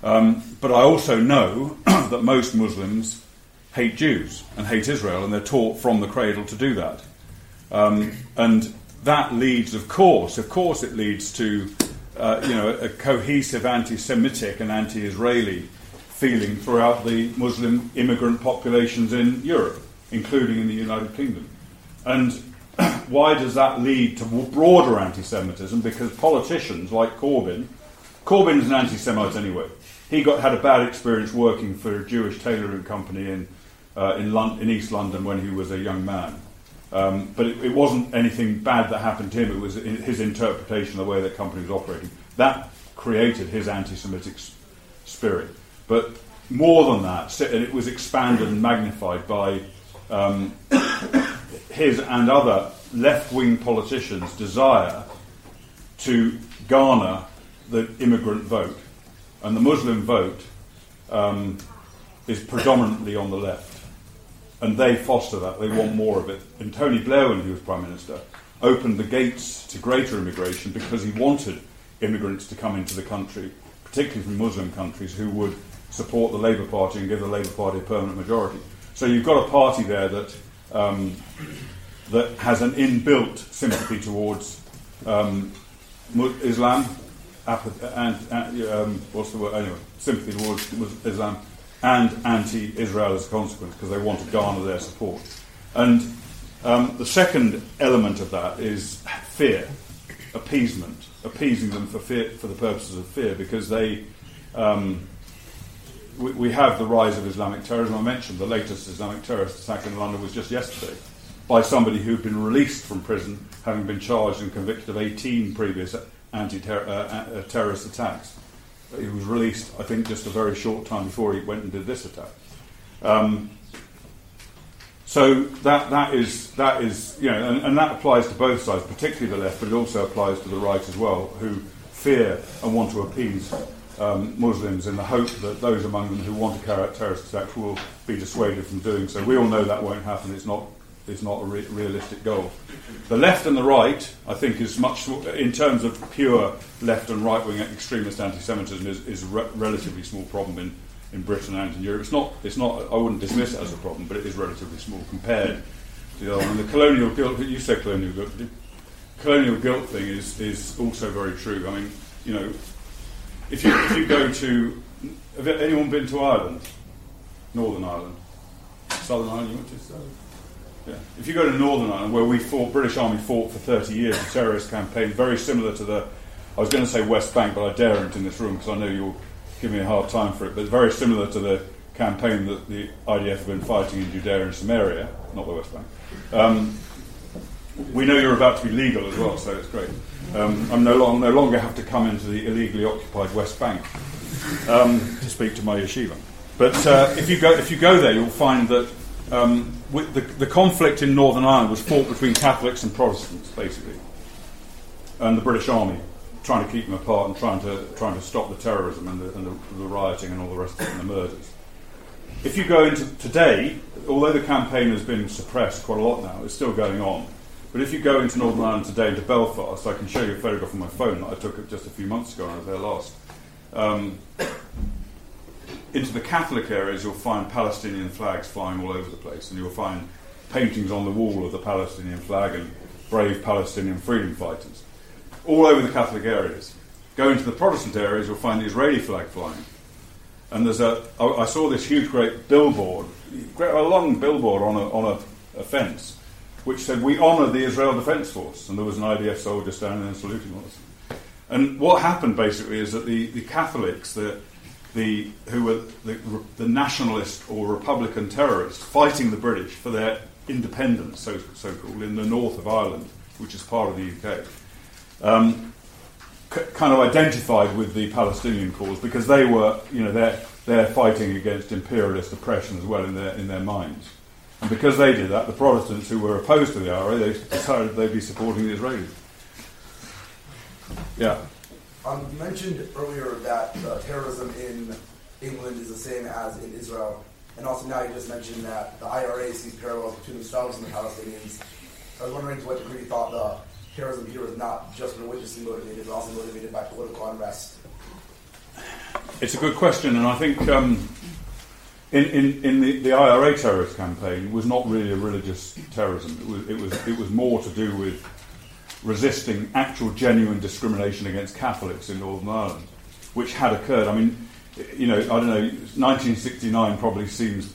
Um, but I also know that most Muslims hate Jews and hate Israel, and they're taught from the cradle to do that. Um, and that leads, of course, of course, it leads to uh, you know a, cohesive anti-Semitic and anti-Israeli feeling throughout the Muslim immigrant populations in Europe, including in the United Kingdom. And why does that lead to broader anti Semitism? Because politicians like Corbyn, Corbyn's an anti Semite anyway. He got, had a bad experience working for a Jewish tailoring company in, uh, in, Lon- in East London when he was a young man. Um, but it, it wasn't anything bad that happened to him, it was in his interpretation of the way that company was operating. That created his anti Semitic s- spirit. But more than that, it was expanded and magnified by um, his and other left wing politicians' desire to garner the immigrant vote. And the Muslim vote um, is predominantly on the left. And they foster that, they want more of it. And Tony Blair, when he was Prime Minister, opened the gates to greater immigration because he wanted immigrants to come into the country, particularly from Muslim countries, who would support the Labour Party and give the Labour Party a permanent majority. So you've got a party there that um, that has an inbuilt sympathy towards um, Islam, and, and um, what's the word? Anyway, sympathy towards Islam and anti-Israel as a consequence because they want to garner their support. And um, the second element of that is fear, appeasement, appeasing them for fear, for the purposes of fear, because they. Um, we, we have the rise of Islamic terrorism. I mentioned the latest Islamic terrorist attack in London was just yesterday by somebody who'd been released from prison, having been charged and convicted of 18 previous anti-terrorist attacks. He was released, I think, just a very short time before he went and did this attack. Um, so that that is that is you know, and, and that applies to both sides, particularly the left, but it also applies to the right as well, who fear and want to appease um, Muslims in the hope that those among them who want to carry out terrorist attacks will be dissuaded from doing so. We all know that won't happen. It's not, it's not a re- realistic goal. The left and the right, I think, is much, in terms of pure left and right wing extremist anti Semitism, is, is a re- relatively small problem in, in Britain and in Europe. It's not, it's not, I wouldn't dismiss it as a problem, but it is relatively small compared to the other one. The colonial guilt, you said colonial guilt, the colonial guilt thing is, is also very true. I mean, you know, if you, if you go to, have anyone been to Ireland? Northern Ireland? Southern Ireland, you went to? Southern? Yeah. If you go to Northern Ireland, where we fought, British Army fought for 30 years, a terrorist campaign, very similar to the, I was going to say West Bank, but I daren't in this room because I know you'll give me a hard time for it, but very similar to the campaign that the IDF have been fighting in Judea and Samaria, not the West Bank. Um, we know you're about to be legal as well, so it's great. Um, I'm no, long, no longer have to come into the illegally occupied West Bank um, to speak to my yeshiva. But uh, if you go if you go there, you'll find that um, the, the conflict in Northern Ireland was fought between Catholics and Protestants, basically, and the British Army trying to keep them apart and trying to trying to stop the terrorism and the, and the, the rioting and all the rest of it and the murders. If you go into today, although the campaign has been suppressed quite a lot now, it's still going on. But if you go into Northern Ireland today, into Belfast, I can show you a photograph on my phone that I took just a few months ago when I was there last. Um, into the Catholic areas, you'll find Palestinian flags flying all over the place, and you'll find paintings on the wall of the Palestinian flag and brave Palestinian freedom fighters, all over the Catholic areas. Go into the Protestant areas, you'll find the Israeli flag flying. And there's a, I saw this huge, great billboard, a long billboard on a, on a, a fence which said, We honour the Israel Defence Force. And there was an IDF soldier standing there saluting us. And what happened basically is that the, the Catholics, the, the, who were the, the nationalist or Republican terrorists fighting the British for their independence, so, so called, in the north of Ireland, which is part of the UK, um, c- kind of identified with the Palestinian cause because they were, you know, they're, they're fighting against imperialist oppression as well in their, in their minds. And because they did that, the Protestants who were opposed to the IRA, they decided they'd be supporting the Israelis. Yeah. Um, you mentioned earlier that uh, terrorism in England is the same as in Israel, and also now you just mentioned that the IRA sees parallels between themselves and the Palestinians. I was wondering to what degree you thought the terrorism here is not just religiously motivated, but also motivated by political unrest. It's a good question, and I think um, in, in, in the, the IRA terrorist campaign was not really a religious terrorism. It was, it was, it was more to do with resisting actual genuine discrimination against Catholics in Northern Ireland, which had occurred. I mean, you know, I don't know, 1969 probably seems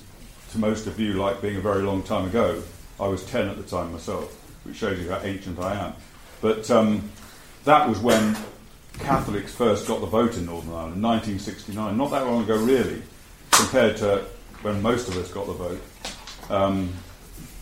to most of you like being a very long time ago. I was 10 at the time myself, which shows you how ancient I am. But um, that was when Catholics first got the vote in Northern Ireland, 1969. Not that long ago, really, compared to when most of us got the vote. Um,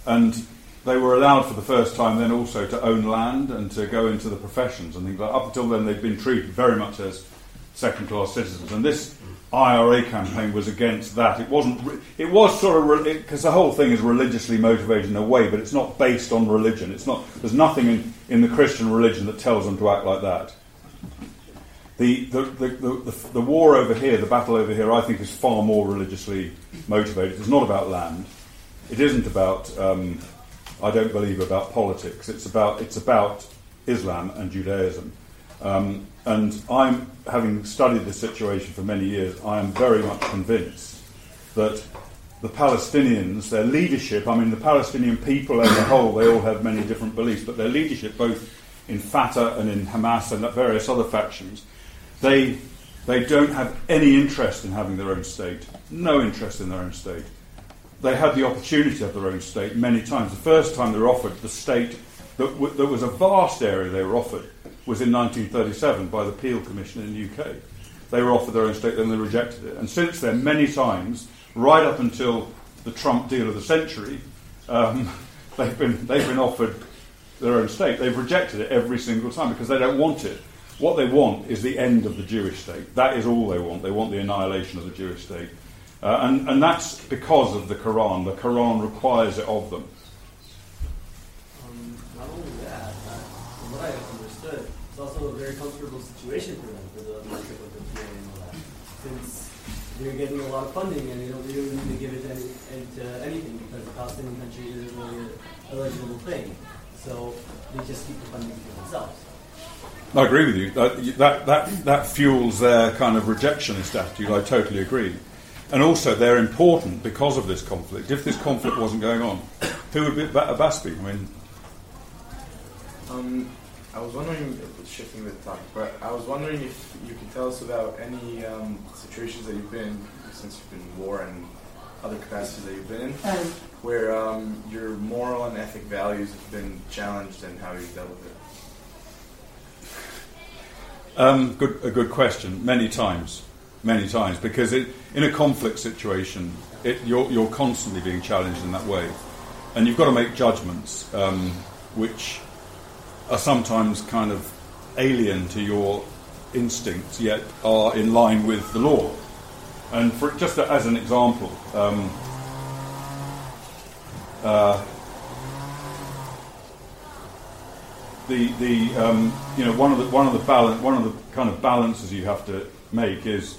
and they were allowed for the first time then also to own land and to go into the professions and things like. Up until then, they'd been treated very much as second class citizens. And this IRA campaign was against that. It wasn't. It was sort of because the whole thing is religiously motivated in a way, but it's not based on religion. It's not. There's nothing in, in the Christian religion that tells them to act like that. The, the, the, the, the war over here, the battle over here, I think is far more religiously motivated. It's not about land. It isn't about. Um, I don't believe about politics. It's about it's about Islam and Judaism. Um, and I'm having studied the situation for many years. I am very much convinced that the Palestinians, their leadership, I mean, the Palestinian people as a whole, they all have many different beliefs, but their leadership, both in Fatah and in Hamas and various other factions, they, they don't have any interest in having their own state. No interest in their own state. They had the opportunity of their own state many times. The first time they were offered the state, that, w- that was a vast area they were offered, was in 1937 by the Peel Commission in the UK. They were offered their own state, then they rejected it. And since then, many times, right up until the Trump deal of the century, um, they've, been, they've been offered their own state. They've rejected it every single time because they don't want it. What they want is the end of the Jewish state. That is all they want. They want the annihilation of the Jewish state. Uh, and, and that's because of the Quran. The Quran requires it of them. Um, not only that, from what I understood, it's also a very comfortable situation for them, for the leadership of the PA and all that. since they're getting a lot of funding and they don't, they don't need to give it to any, uh, anything because the Palestinian country isn't really a, legitimate thing. So they just keep the funding for themselves. I agree with you. That, that, that, that fuels their kind of rejectionist attitude. I totally agree. And also, they're important because of this conflict. If this conflict wasn't going on, who would be Abbas be? I mean, Um, I was wondering, shifting the topic, but I was wondering if you could tell us about any um, situations that you've been in since you've been in war and other capacities that you've been in, where um, your moral and ethic values have been challenged and how you've dealt with it. Um, good, a good question. Many times, many times, because it, in a conflict situation, it, you're, you're constantly being challenged in that way, and you've got to make judgments um, which are sometimes kind of alien to your instincts, yet are in line with the law. And for, just as an example, um, uh, the the um, you know one of the one of the balance one of the kind of balances you have to make is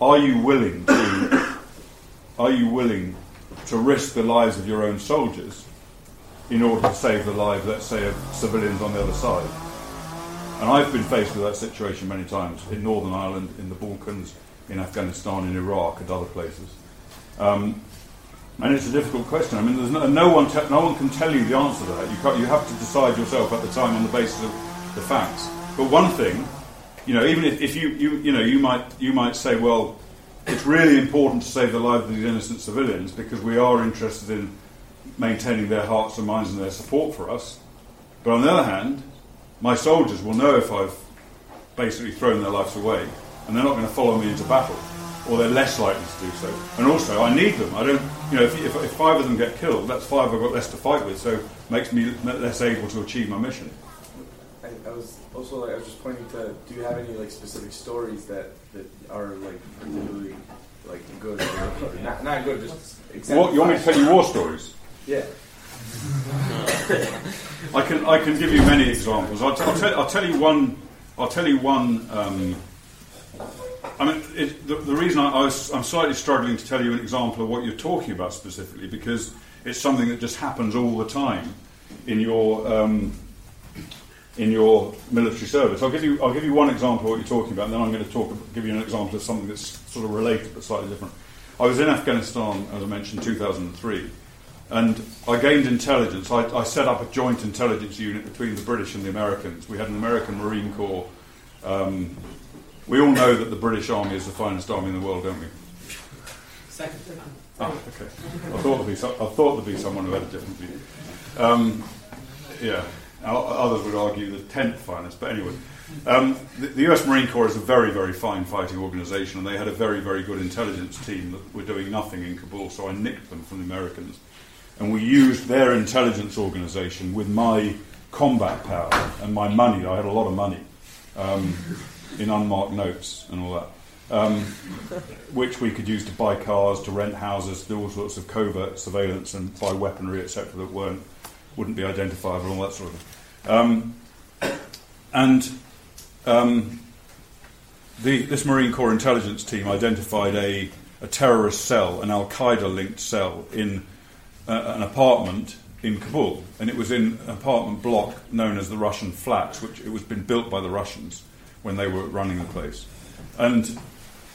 are you willing to are you willing to risk the lives of your own soldiers in order to save the lives, let's say, of civilians on the other side? And I've been faced with that situation many times in Northern Ireland, in the Balkans, in Afghanistan, in Iraq, and other places. Um, and it's a difficult question. I mean, there's no, no one, te- no one can tell you the answer to that. You, you have to decide yourself at the time on the basis of the facts. But one thing, you know, even if, if you, you, you know, you might, you might say, well, it's really important to save the lives of these innocent civilians because we are interested in maintaining their hearts and minds and their support for us. But on the other hand, my soldiers will know if I've basically thrown their lives away, and they're not going to follow me into battle, or they're less likely to do so. And also, I need them. I don't, you know, if, if, if five of them get killed, that's five I've got less to fight with, so makes me less able to achieve my mission. I, was also like I was just pointing to. Do you have any like specific stories that that are like particularly like good or, or not, not good? Just What, you want me to tell you war stories? Yeah. I can I can give you many examples. I'll, t- I'll, tell, I'll tell you one. I'll tell you one. Um, I mean, it, the, the reason I, I was, I'm slightly struggling to tell you an example of what you're talking about specifically because it's something that just happens all the time in your um, in your military service. I'll give you I'll give you one example of what you're talking about, and then I'm going to talk give you an example of something that's sort of related but slightly different. I was in Afghanistan, as I mentioned, 2003. And I gained intelligence. I, I, set up a joint intelligence unit between the British and the Americans. We had an American Marine Corps. Um, we all know that the British Army is the finest army in the world, don't we? Second. Ah, okay. I thought there'd be, so, I thought there'd be someone who had a different view. Um, yeah. Others would argue the tenth finest, but anyway. Um, the, the, US Marine Corps is a very, very fine fighting organisation, and they had a very, very good intelligence team that were doing nothing in Kabul, so I nicked them from the Americans and we used their intelligence organisation with my combat power and my money. I had a lot of money um, in unmarked notes and all that, um, which we could use to buy cars, to rent houses, do all sorts of covert surveillance and buy weaponry, etc., that weren't wouldn't be identifiable, all that sort of thing. Um, and um, the, this Marine Corps intelligence team identified a, a terrorist cell, an Al Qaeda linked cell in uh, an apartment in Kabul, and it was in an apartment block known as the Russian Flats, which it was been built by the Russians when they were running the place. And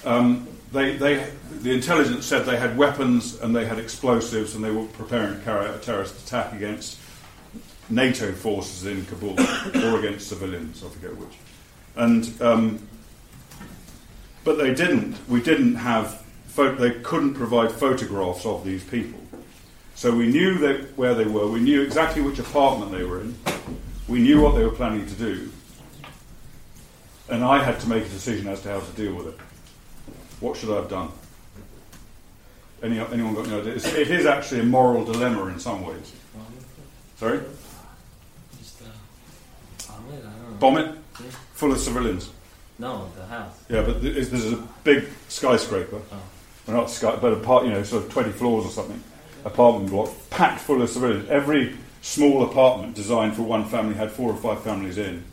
um, they, they, the intelligence said they had weapons and they had explosives, and they were preparing to carry out a terrorist attack against NATO forces in Kabul or against civilians, I forget which. And um, but they didn't. We didn't have. they couldn't provide photographs of these people. So we knew that where they were, we knew exactly which apartment they were in, we knew what they were planning to do, and I had to make a decision as to how to deal with it. What should I have done? Any, anyone got any idea? It's, it is actually a moral dilemma in some ways. Sorry? Just bomb it? I don't know. Bomb it? Yeah. Full of civilians? No, the house. Yeah, but there's, there's a big skyscraper. Oh. Well, not sky, but a part, you know, sort of 20 floors or something apartment block packed full of civilians. Every small apartment designed for one family had four or five families in.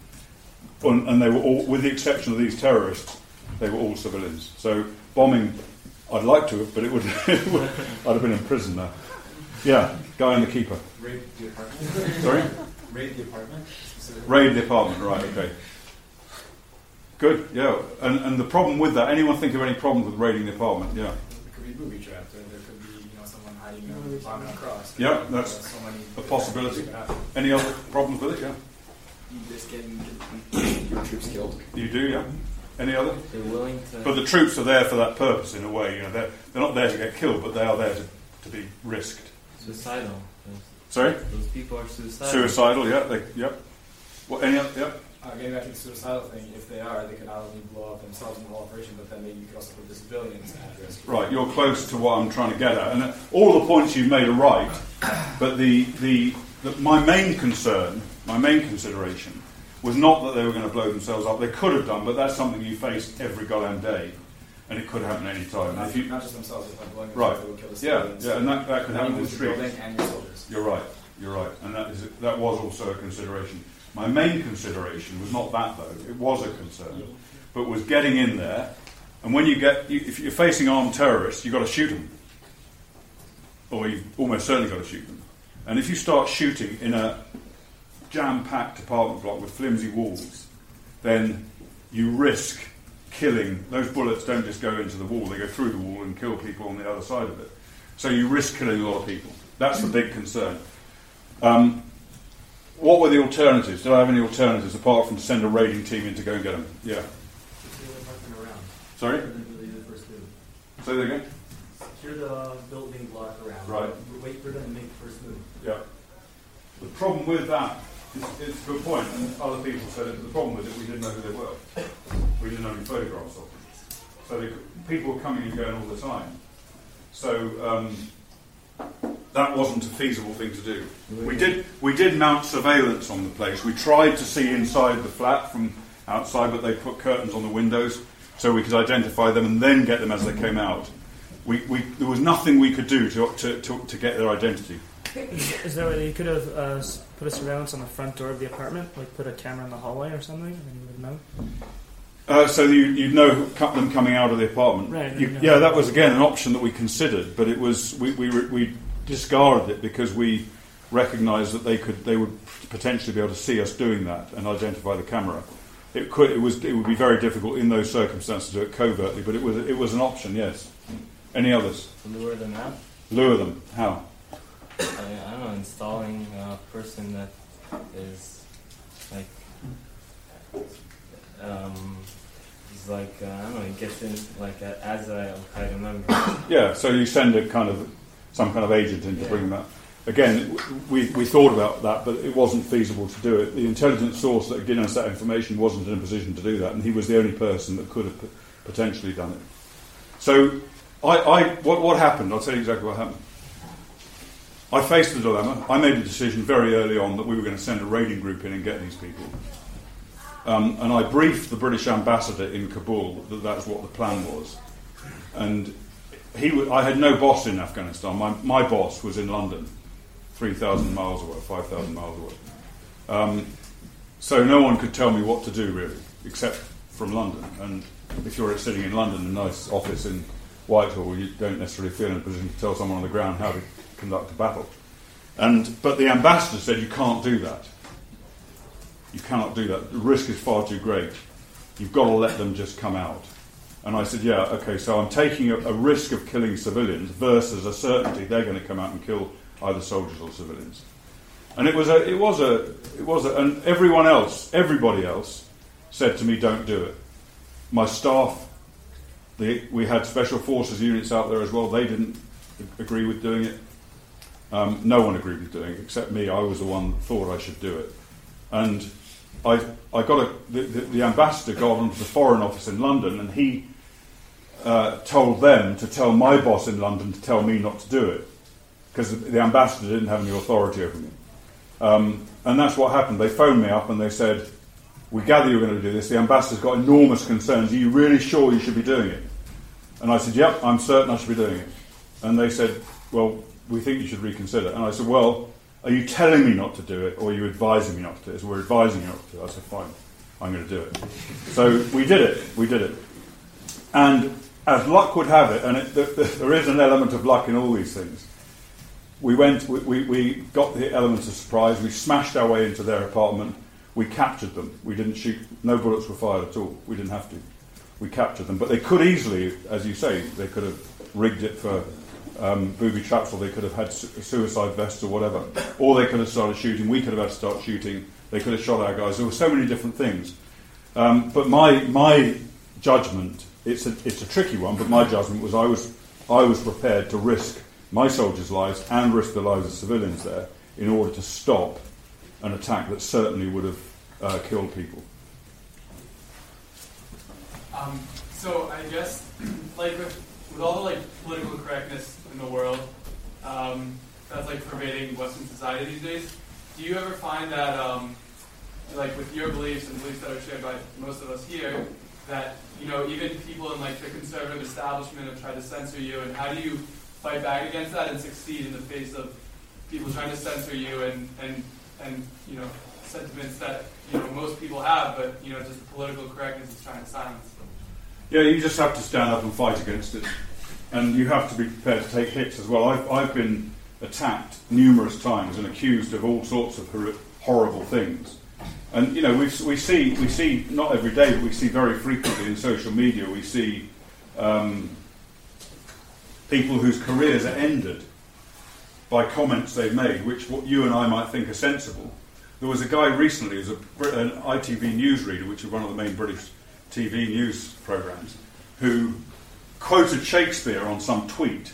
And, and they were all, with the exception of these terrorists, They were all civilians. So bombing, I'd like to have, but it would, I'd have been in prison now. Yeah, guy and the keeper. Raid the apartment. Sorry? Raid the apartment. Specifically. Raid the apartment, right, okay. Good, yeah. And, and the problem with that, anyone think of any problems with raiding the apartment? Yeah. It could be booby trapped, or there could be you know someone hiding a bomb across. Yeah, that's so many a possibility. that could happen. Any other problems with it? Yeah. You just getting Your troops killed. You do, yeah. Any other? They're willing to. But the troops are there for that purpose, in a way. You know, they're, they're not there to get killed, but they are there to, to be risked. Suicidal. Sorry? Those people are suicidal. Suicidal, yeah. They, yep. What? Any other? Yep. Uh, getting back to the suicidal thing, if they are, they could not only blow up themselves in the whole operation, but then maybe you could also put the civilians at risk. Right, you're close to what I'm trying to get at, and uh, all the points you've made are right. But the, the, the my main concern, my main consideration, was not that they were going to blow themselves up. They could have done, but that's something you face every goddamn day, and it could happen any time. And Not, you, not just themselves, if like blowing Right. themselves, they would kill the Yeah, civilians. yeah, yeah, and that- that could Then happen the streets. and. You're right. You're right, and that is that was also a consideration. My main consideration was not that though; it was a concern, but was getting in there. And when you get, you, if you're facing armed terrorists, you've got to shoot them, or you've almost certainly got to shoot them. And if you start shooting in a jam-packed apartment block with flimsy walls, then you risk killing. Those bullets don't just go into the wall; they go through the wall and kill people on the other side of it. So you risk killing a lot of people. That's the big concern. Um, what were the alternatives? Did I have any alternatives apart from to send a raiding team in to go and get them? Yeah. Sorry? Say that again? Secure the building block around. Right. Wait for them to make the first move. Yeah. The problem with that is it's a good point, and other people said it. The problem with it, we didn't know who they were. We didn't have any photographs of them. So they, people were coming and going all the time. So um, that wasn't a feasible thing to do. We did we did mount surveillance on the place. We tried to see inside the flat from outside, but they put curtains on the windows so we could identify them and then get them as they came out. We, we, there was nothing we could do to, to, to, to get their identity. Is there a way you could have uh, put a surveillance on the front door of the apartment, like put a camera in the hallway or something, and you would know? Uh, so you, you'd know them coming out of the apartment. Right, You- yeah. yeah, that was again an option that we considered, but it was we, we, we discarded it because we recognised that they could they would potentially be able to see us doing that and identify the camera. It could it was it would be very difficult in those circumstances to do it covertly, but it was it was an option. Yes. Any others? Lure them out. Lure them. How? I, I don't know, installing a person that is like, um, like, uh, I don't know, he gets in like a, as a Al Qaeda member. Yeah, so you send a kind of some kind of agent in to Yeah. bring that. Again, we, we thought about that, but it wasn't feasible to do it. The intelligence source that had given us that information wasn't in a position to do that, and he was the only person that could have p- potentially done it. So, I, I what, what happened? I'll tell you exactly what happened. I faced the dilemma. I made a decision very early on that we were going to send a raiding group in and get these people. Um, and I briefed the British ambassador in Kabul that that's what the plan was. And he, wa- I had no boss in Afghanistan. My, my boss was in London, 3,000 miles away, 5,000 miles away. Um, so no one could tell me what to do, really, except from London. And if you're sitting in London, a nice office in Whitehall, you don't necessarily feel in a position to tell someone on the ground how to conduct a battle. And, but the ambassador said, you can't do that. You cannot do that. The risk is far too great. You've got to let them just come out. And I said, yeah, okay, so I'm taking a, a risk of killing civilians versus a certainty they're going to come out and kill either soldiers or civilians. And it was a, it was a, it was a, and everyone else, everybody else said to me, don't do it. My staff, the, we had special forces units out there as well, they didn't agree with doing it. Um, no one agreed with doing it except me. I was the one that thought I should do it. And I, I got a, the, the, the ambassador got onto the Foreign Office in London and he uh, told them to tell my boss in London to tell me not to do it because the, ambassador didn't have any authority over me. Um, and that's what happened. They phoned me up and they said, We gather you're going to do this. The ambassador's got enormous concerns. Are you really sure you should be doing it? And I said, Yep, I'm certain I should be doing it. And they said, Well, we think you should reconsider. And I said, Well, are you telling me not to do it or are you advising me not to do it? So we're advising you not to. I said, Fine, I'm going to do it. So we did it. We did it. And as luck would have it, and it, th- th- there is an element of luck in all these things, we went, we, we, we got the element of surprise, we smashed our way into their apartment, we captured them. We didn't shoot, no bullets were fired at all. We didn't have to. We captured them. But they could easily, as you say, they could have rigged it for um, booby traps or they could have had su- suicide vests or whatever. Or they could have started shooting. We could have had to start shooting. They could have shot our guys. There were so many different things. Um, but my, my judgment, it's a, it's a tricky one, but my judgment was I was, I was prepared to risk my soldiers' lives and risk the lives of civilians there in order to stop an attack that certainly would have uh, killed people. Um, so I guess, like with, with all the like political correctness in the world, um, that's like pervading Western society these days. Do you ever find that, um, like with your beliefs and beliefs that are shared by most of us here, that you know even people in like the conservative establishment have tried to censor you, and how do you fight back against that and succeed in the face of people trying to censor you and and and you know sentiments that you know most people have, but you know just political correctness is trying to silence. Them. Yeah, you just have to stand up and fight against it. And you have to be prepared to take hits as well. I've, I've been attacked numerous times and accused of all sorts of hor- horrible things. And, you know, we, we, see, we see, not every day, but we see very frequently in social media, we see um, people whose careers are ended by comments they've made, which what you and I might think are sensible. There was a guy recently, who's a, an ITV newsreader, which is one of the main British TV news programs, who quoted Shakespeare on some tweet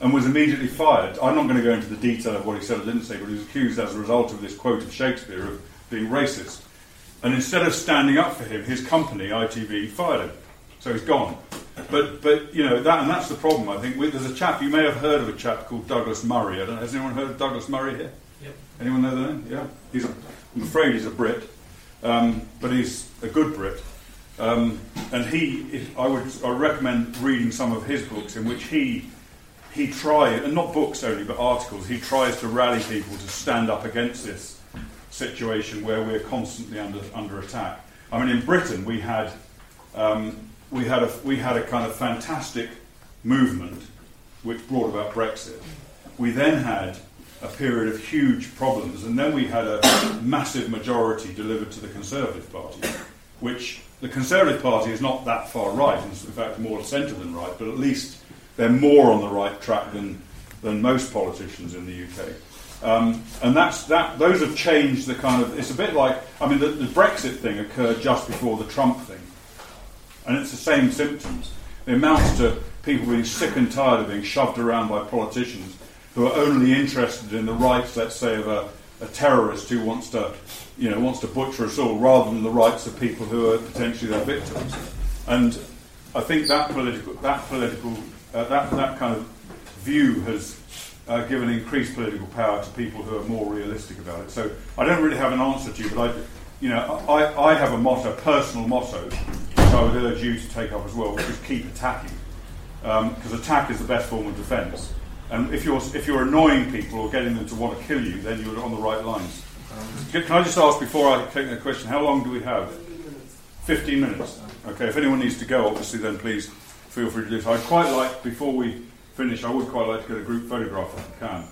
and was immediately fired. I'm not going to go into the detail of what he said or didn't say, but he was accused as a result of this quote of Shakespeare of being racist. And instead of standing up for him, his company, ITV, fired him. So he's gone. But, but you know, that, and that's the problem, I think. There's a chap, you may have heard of a chap called Douglas Murray. I don't know, has anyone heard of Douglas Murray here? Yep. Anyone know the name? Yeah. He's a, I'm afraid he's a Brit, um, but he's a good Brit. Um, and he, I would, I recommend reading some of his books in which he, he tries, and not books only, but articles, he tries to rally people to stand up against this situation where we're constantly under, under attack. I mean, in Britain, we had, um, we, had a, we had a kind of fantastic movement which brought about Brexit. We then had a period of huge problems, and then we had a massive majority delivered to the Conservative Party, which the Conservative Party is not that far right, in fact, more centre than right, but at least they're more on the right track than, than most politicians in the UK. Um, and that's that. Those have changed the kind of. It's a bit like. I mean, the, the Brexit thing occurred just before the Trump thing, and it's the same symptoms. It amounts to people being sick and tired of being shoved around by politicians who are only interested in the rights, let's say, of a, a terrorist who wants to, you know, wants to butcher us all, rather than the rights of people who are potentially their victims. And I think that political, that political, uh, that that kind of view has uh, given increased political power to people who are more realistic about it. So I don't really have an answer to you, but I, you know, I, I have a motto, personal motto, which I would urge you to take up as well, which is keep attacking, because attack is the best form of defence. And if you're if you're annoying people or getting them to want to kill you, then you're on the right lines. Can I just ask before I take the question, how long do we have? Fifteen minutes. Okay. If anyone needs to go, obviously, then please feel free to do so. I'd quite like before we finish, I would quite like to get a group photograph if we can.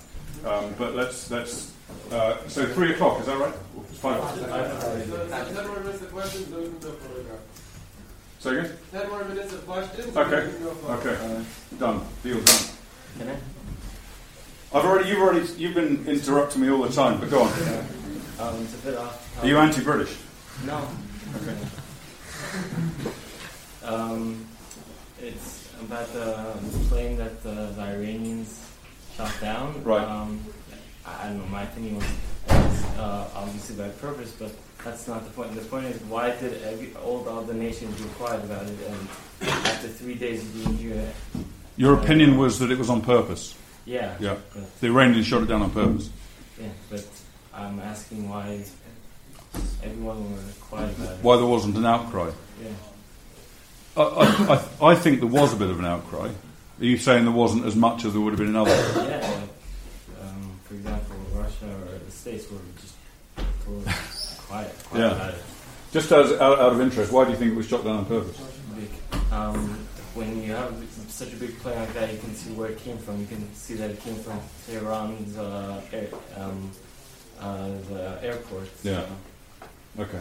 Um, but let's let's. Uh, so three o'clock, is that right? Or Five. Ten more minutes of questions, then we can do a photograph. Say again. Ten more minutes of questions. Okay. then we can do a photo. Okay. Done. Deal done. Can I? I've already. You've already. You've been interrupting me all the time. But go on. Um, it's a bit off. Are you anti-British? No. Okay. Um, it's about the plane that the, the Iranians shot down. Right. Um, I don't know. My opinion was, was uh, obviously by purpose, but that's not the point. The point is, why did every, all the other nations be quiet about it? And after three days of being here, Your opinion was that it was on purpose. Yeah. Yeah. But- The Iranians shot it down on purpose. yeah, but I'm asking why everyone were quiet about it. Why there wasn't an outcry? Yeah. I, I, I, I think there was a bit of an outcry. Are you saying there wasn't as much as there would have been in other? Yeah, like, um, for example, Russia or the States were just totally quiet, quiet about Yeah. it. Just as out, out of interest, why do you think it was shot down on purpose? Um, when you have such a big plane like that, you can see where it came from. You can see that it came from Tehran's uh, air, um, uh, the airport. Yeah. Okay.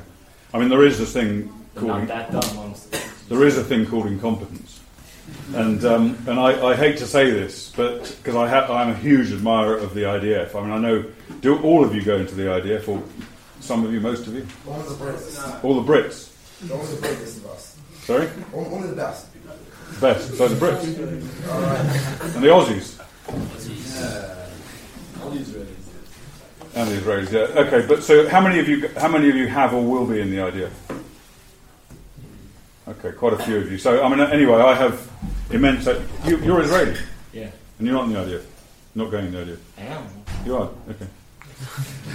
I mean, there is a thing They're called not that dumb. honestly. there is a thing called incompetence, and um, and I, I hate to say this, but because I ha- I'm a huge admirer of the IDF. I mean, I know do all of you go into the IDF, or some of you, most of you, One of the bravest. all the Brits. One of the bravest of us. Sorry, One one the best. Best. So the Brits and the Aussies. All the Israelis. And the Israelis, yeah. Okay, but so how many of you? How many of you have or will be in the IDF? Okay, quite a few of you. So I mean, anyway, I have immense. You, you're Israeli, Yeah. and you're not in the IDF. Not going in the IDF. I am. You are. Okay.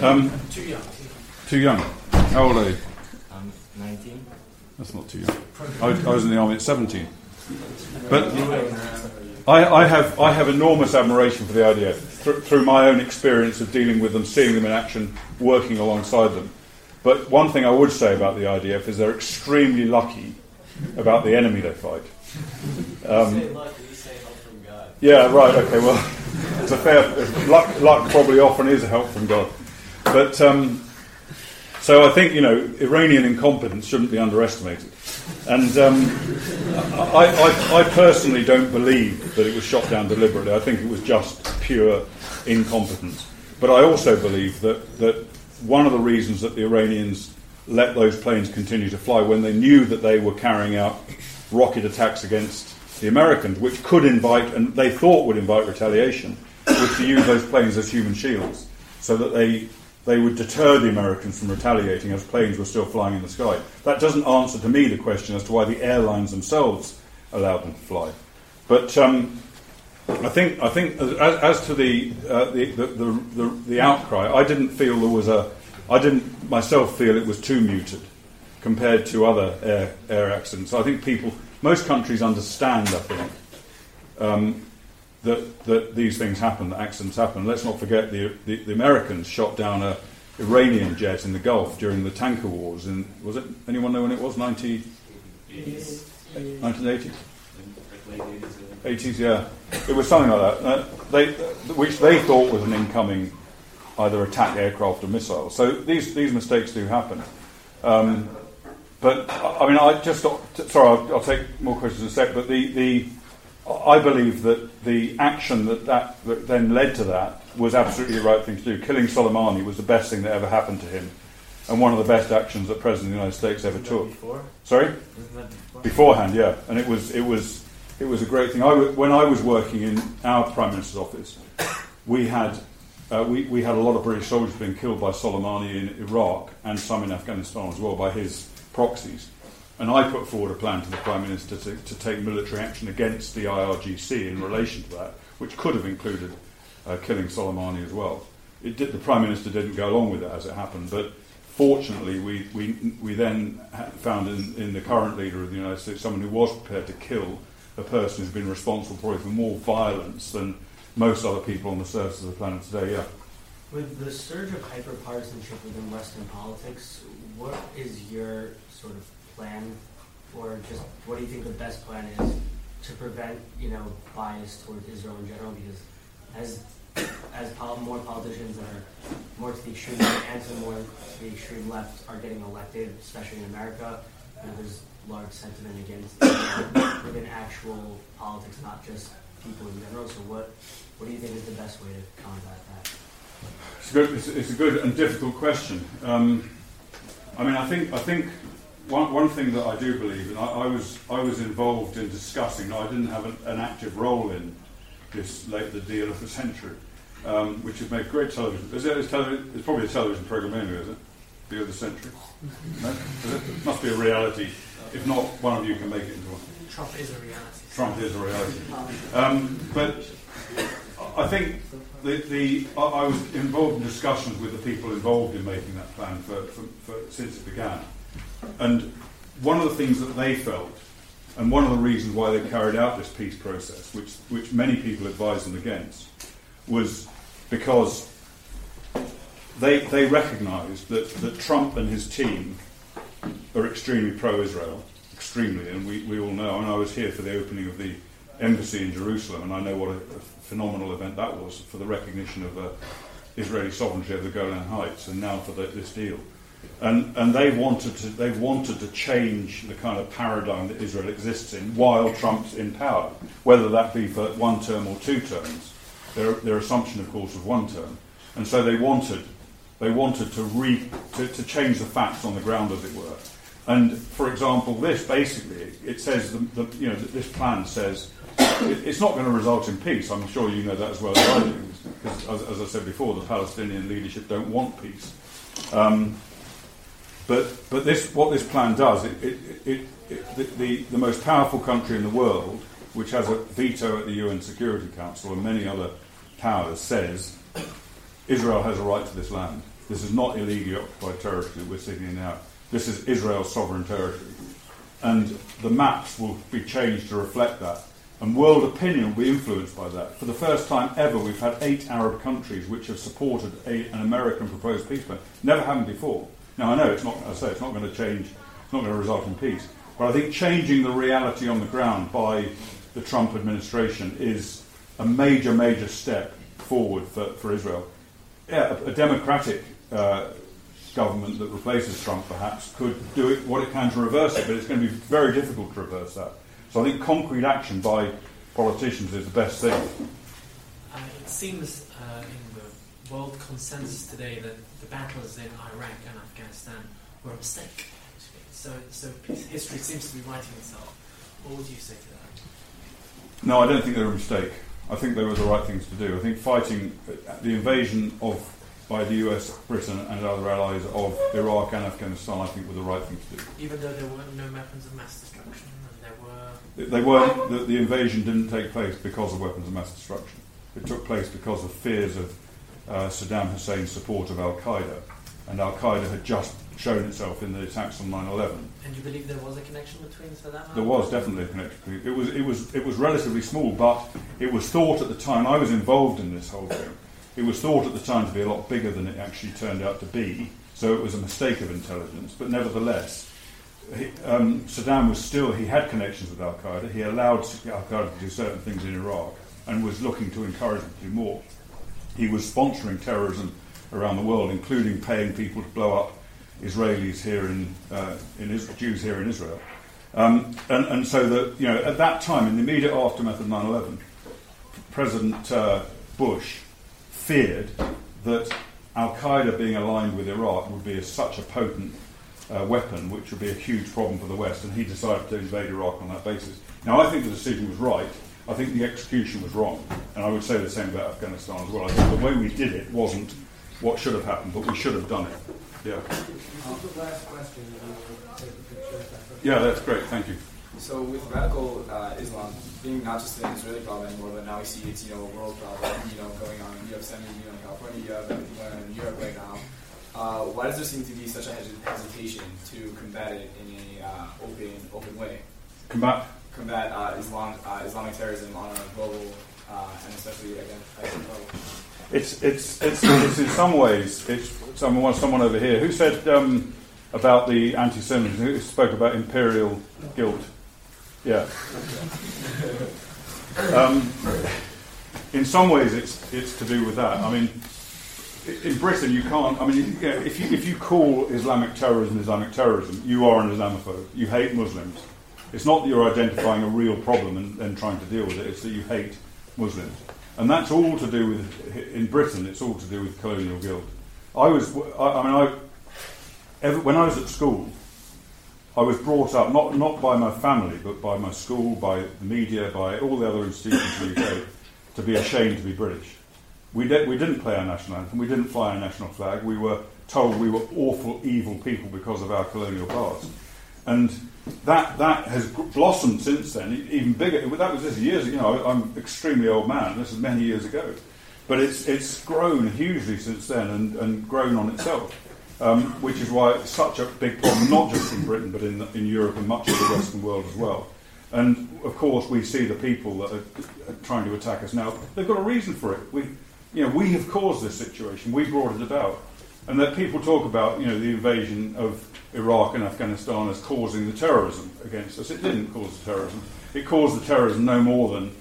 Um, Too young. too young. How old are you? I'm 19. That's not too young. I, I was in the army at 17. But I, I have I have enormous admiration for the IDF through, through my own experience of dealing with them, seeing them in action, working alongside them. But one thing I would say about the IDF is they're extremely lucky about the enemy they fight. Um, luck, and you say help from God. yeah, right. Okay. Well, it's a fair luck. Luck probably often is a help from God, but um, so I think you know Iranian incompetence shouldn't be underestimated. And um, I, I, I personally don't believe that it was shot down deliberately. I think it was just pure incompetence. But I also believe that that one of the reasons that the Iranians let those planes continue to fly when they knew that they were carrying out rocket attacks against the Americans, which could invite, and they thought would invite retaliation, was to use those planes as human shields, so that they they would deter the Americans from retaliating as planes were still flying in the sky. That doesn't answer to me the question as to why the airlines themselves allowed them to fly. But um, I think I think as, as to the, uh, the, the, the, the outcry, I didn't feel there was a I didn't myself feel it was too muted compared to other air, air accidents. I think people, most countries understand. I think um, that that these things happen, that accidents happen. Let's not forget the the, the Americans shot down a Iranian jet in the Gulf during the tanker wars. Was it anyone know when it was? 90, 1980? 80s, yeah. It was something like that. Uh, they, which they thought was an incoming either attack aircraft or missile. So these, these mistakes do happen. Um, but, I mean, I just, sorry, I'll, I'll take more questions in a sec, but the, the, I believe that the action that, that, that then led to that was absolutely the right thing to do. Killing Soleimani was the best thing that ever happened to him, and one of the best actions that President of the United States ever took. Before? Sorry? Before? Beforehand, yeah, and it was it was it was a great thing. I w- when I was working in our prime minister's office, we had uh, we, we had a lot of British soldiers being killed by Soleimani in Iraq and some in Afghanistan as well by his proxies. And I put forward a plan to the prime minister to, to take military action against the IRGC in relation to that, which could have included uh, killing Soleimani as well. Did, the prime minister didn't go along with it as it happened, but fortunately, we, we, we then found in, in the current leader of the United States someone who was prepared to kill a person who's been responsible probably for more violence than most other people on the surface of the planet today. Yeah. With the surge of hyperpartisanship within Western politics, what is your sort of plan, or just what do you think the best plan is to prevent, you know, bias towards Israel in general? Because as as pol- more politicians that are more to the extreme right and to more to the extreme left are getting elected, especially in America, you know, there's large sentiment against within actual politics, not just people in general. So what what do you think is the best way to combat that? It's a good, it's, it's a good and difficult question. Um, I mean, I think, I think one, one thing that I do believe, and I, I was, I was involved in discussing, I didn't have an, an active role in this late the deal of the century, um, which has made great television. Is it, is television, it's probably a television program anyway, is it? Deal of the century? No? It must be a reality. If not, one of you can make it into one. Trump is a reality. Trump is a reality. Um, but I think the, the I, I was involved in discussions with the people involved in making that plan for, for, for since it began, and one of the things that they felt, and one of the reasons why they carried out this peace process, which which many people advised them against, was because they they recognised that, that Trump and his team are extremely pro-Israel, extremely, and we, we all know. And I was here for the opening of the embassy in Jerusalem, and I know what a, a phenomenal event that was for the recognition of uh, Israeli sovereignty over the Golan Heights, and now for the, this deal. And, and they wanted to they wanted to change the kind of paradigm that Israel exists in while Trump's in power, whether that be for one term or two terms. Their, their assumption, of course, of one term, and so they wanted they wanted to, re, to, to change the facts on the ground, as it were. And for example, this basically it says the, the, you know this plan says it, it's not going to result in peace. I'm sure you know that as well as I do, because as, as I said before, the Palestinian leadership don't want peace. Um, but but this what this plan does it, it, it, it the, the, the most powerful country in the world, which has a veto at the UN Security Council and many other powers, says Israel has a right to this land. This is not illegally occupied territory we're sitting in now. This is Israel's sovereign territory. And the maps will be changed to reflect that. And world opinion will be influenced by that. For the first time ever, we've had eight Arab countries which have supported a, an American proposed peace plan. Never happened before. Now, I know it's not, I say, it's not going to change, it's not going to result in peace. But I think changing the reality on the ground by the Trump administration is a major, major step forward for, for Israel. Yeah, a, a democratic uh, government that replaces Trump perhaps could do it, what it can to reverse it, but it's going to be very difficult to reverse that. So I think concrete action by politicians is the best thing. Uh, it seems uh, in the world consensus today that the battles in Iraq and Afghanistan were a mistake. So, so history seems to be writing itself. What would you say to that? No, I don't think they were a mistake. I think they were the right things to do. I think fighting uh, the invasion of by the US, Britain, and other allies of Iraq and Afghanistan, I think were the right thing to do. Even though there were no weapons of mass destruction, and there were. They weren't. The, the invasion didn't take place because of weapons of mass destruction. It took place because of fears of uh, Saddam Hussein's support of Al Qaeda, and Al Qaeda had just shown itself in the attacks on 9/11. And you believe there was a connection between Saddam? There was definitely a connection. It was, it was, it was relatively small, but it was thought at the time. I was involved in this whole thing. It was thought at the time to be a lot bigger than it actually turned out to be. So it was a mistake of intelligence. But nevertheless, he, um, Saddam was still he had connections with Al Qaeda. He allowed Al Qaeda to do certain things in Iraq and was looking to encourage them to do more. He was sponsoring terrorism around the world, including paying people to blow up Israelis here in, uh, in Israel, Jews here in Israel. Um, and, and, so that, you know, at that time, in the immediate aftermath of 9 11, President uh, Bush feared that Al Qaeda being aligned with Iraq would be a, such a potent uh, weapon, which would be a huge problem for the West, and he decided to invade Iraq on that basis. Now, I think the decision was right. I think the execution was wrong, and I would say the same about Afghanistan as well. I think the way we did it wasn't what should have happened, but we should have done it. Yeah. last question. Yeah, that's great. Thank you. So with radical uh, Islam being not just an Israeli problem anymore, but now we see it's you know a world problem. You know going on. You have Sunni, you know in California, you have everything going on in Europe right now. Uh, why does there seem to be such a hesitation to combat it in a uh, open open way? Combat combat uh, Islam uh, Islamic terrorism on a global uh, and especially again level. It's, it's, it's, it's in some ways, it's someone, someone over here who said um, about the anti Semitism, who spoke about imperial guilt. Yeah. Um, in some ways, it's, it's to do with that. I mean, in Britain, you can't. I mean, if you if you call Islamic terrorism Islamic terrorism, you are an Islamophobe. You hate Muslims. It's not that you're identifying a real problem and, and trying to deal with it. It's that you hate Muslims, and that's all to do with in Britain. It's all to do with colonial guilt. I was. I, I mean, I. Every, when I was at school, I was brought up not, not by my family, but by my school, by the media, by all the other institutions in the UK, to be ashamed to be British. We, de- we didn't play our national anthem, we didn't fly our national flag, we were told we were awful, evil people because of our colonial past. And that, that has blossomed since then, even bigger. That was this years ago. You know, I'm extremely old man, this is many years ago. But it's, it's grown hugely since then and, and grown on itself um, which is why it's such a big problem, not just in Britain, but in, in Europe and much of the Western world as well. And of course, we see the people that are, are trying to attack us now. They've got a reason for it. We, you know, we have caused this situation. We brought it about. And that people talk about you know the invasion of Iraq and Afghanistan as causing the terrorism against us. It didn't cause the terrorism. It caused the terrorism no more than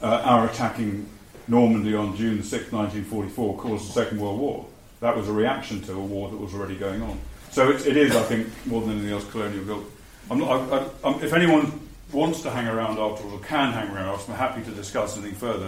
uh, our attacking Normandy on June 6, 1944, caused the Second World War. That was a reaction to a war that was already going on. So it, it is, I think, more than anything else, colonial guilt. I'm not, I, I, if anyone wants to hang around afterwards or can hang around afterwards, I'm happy to discuss anything further.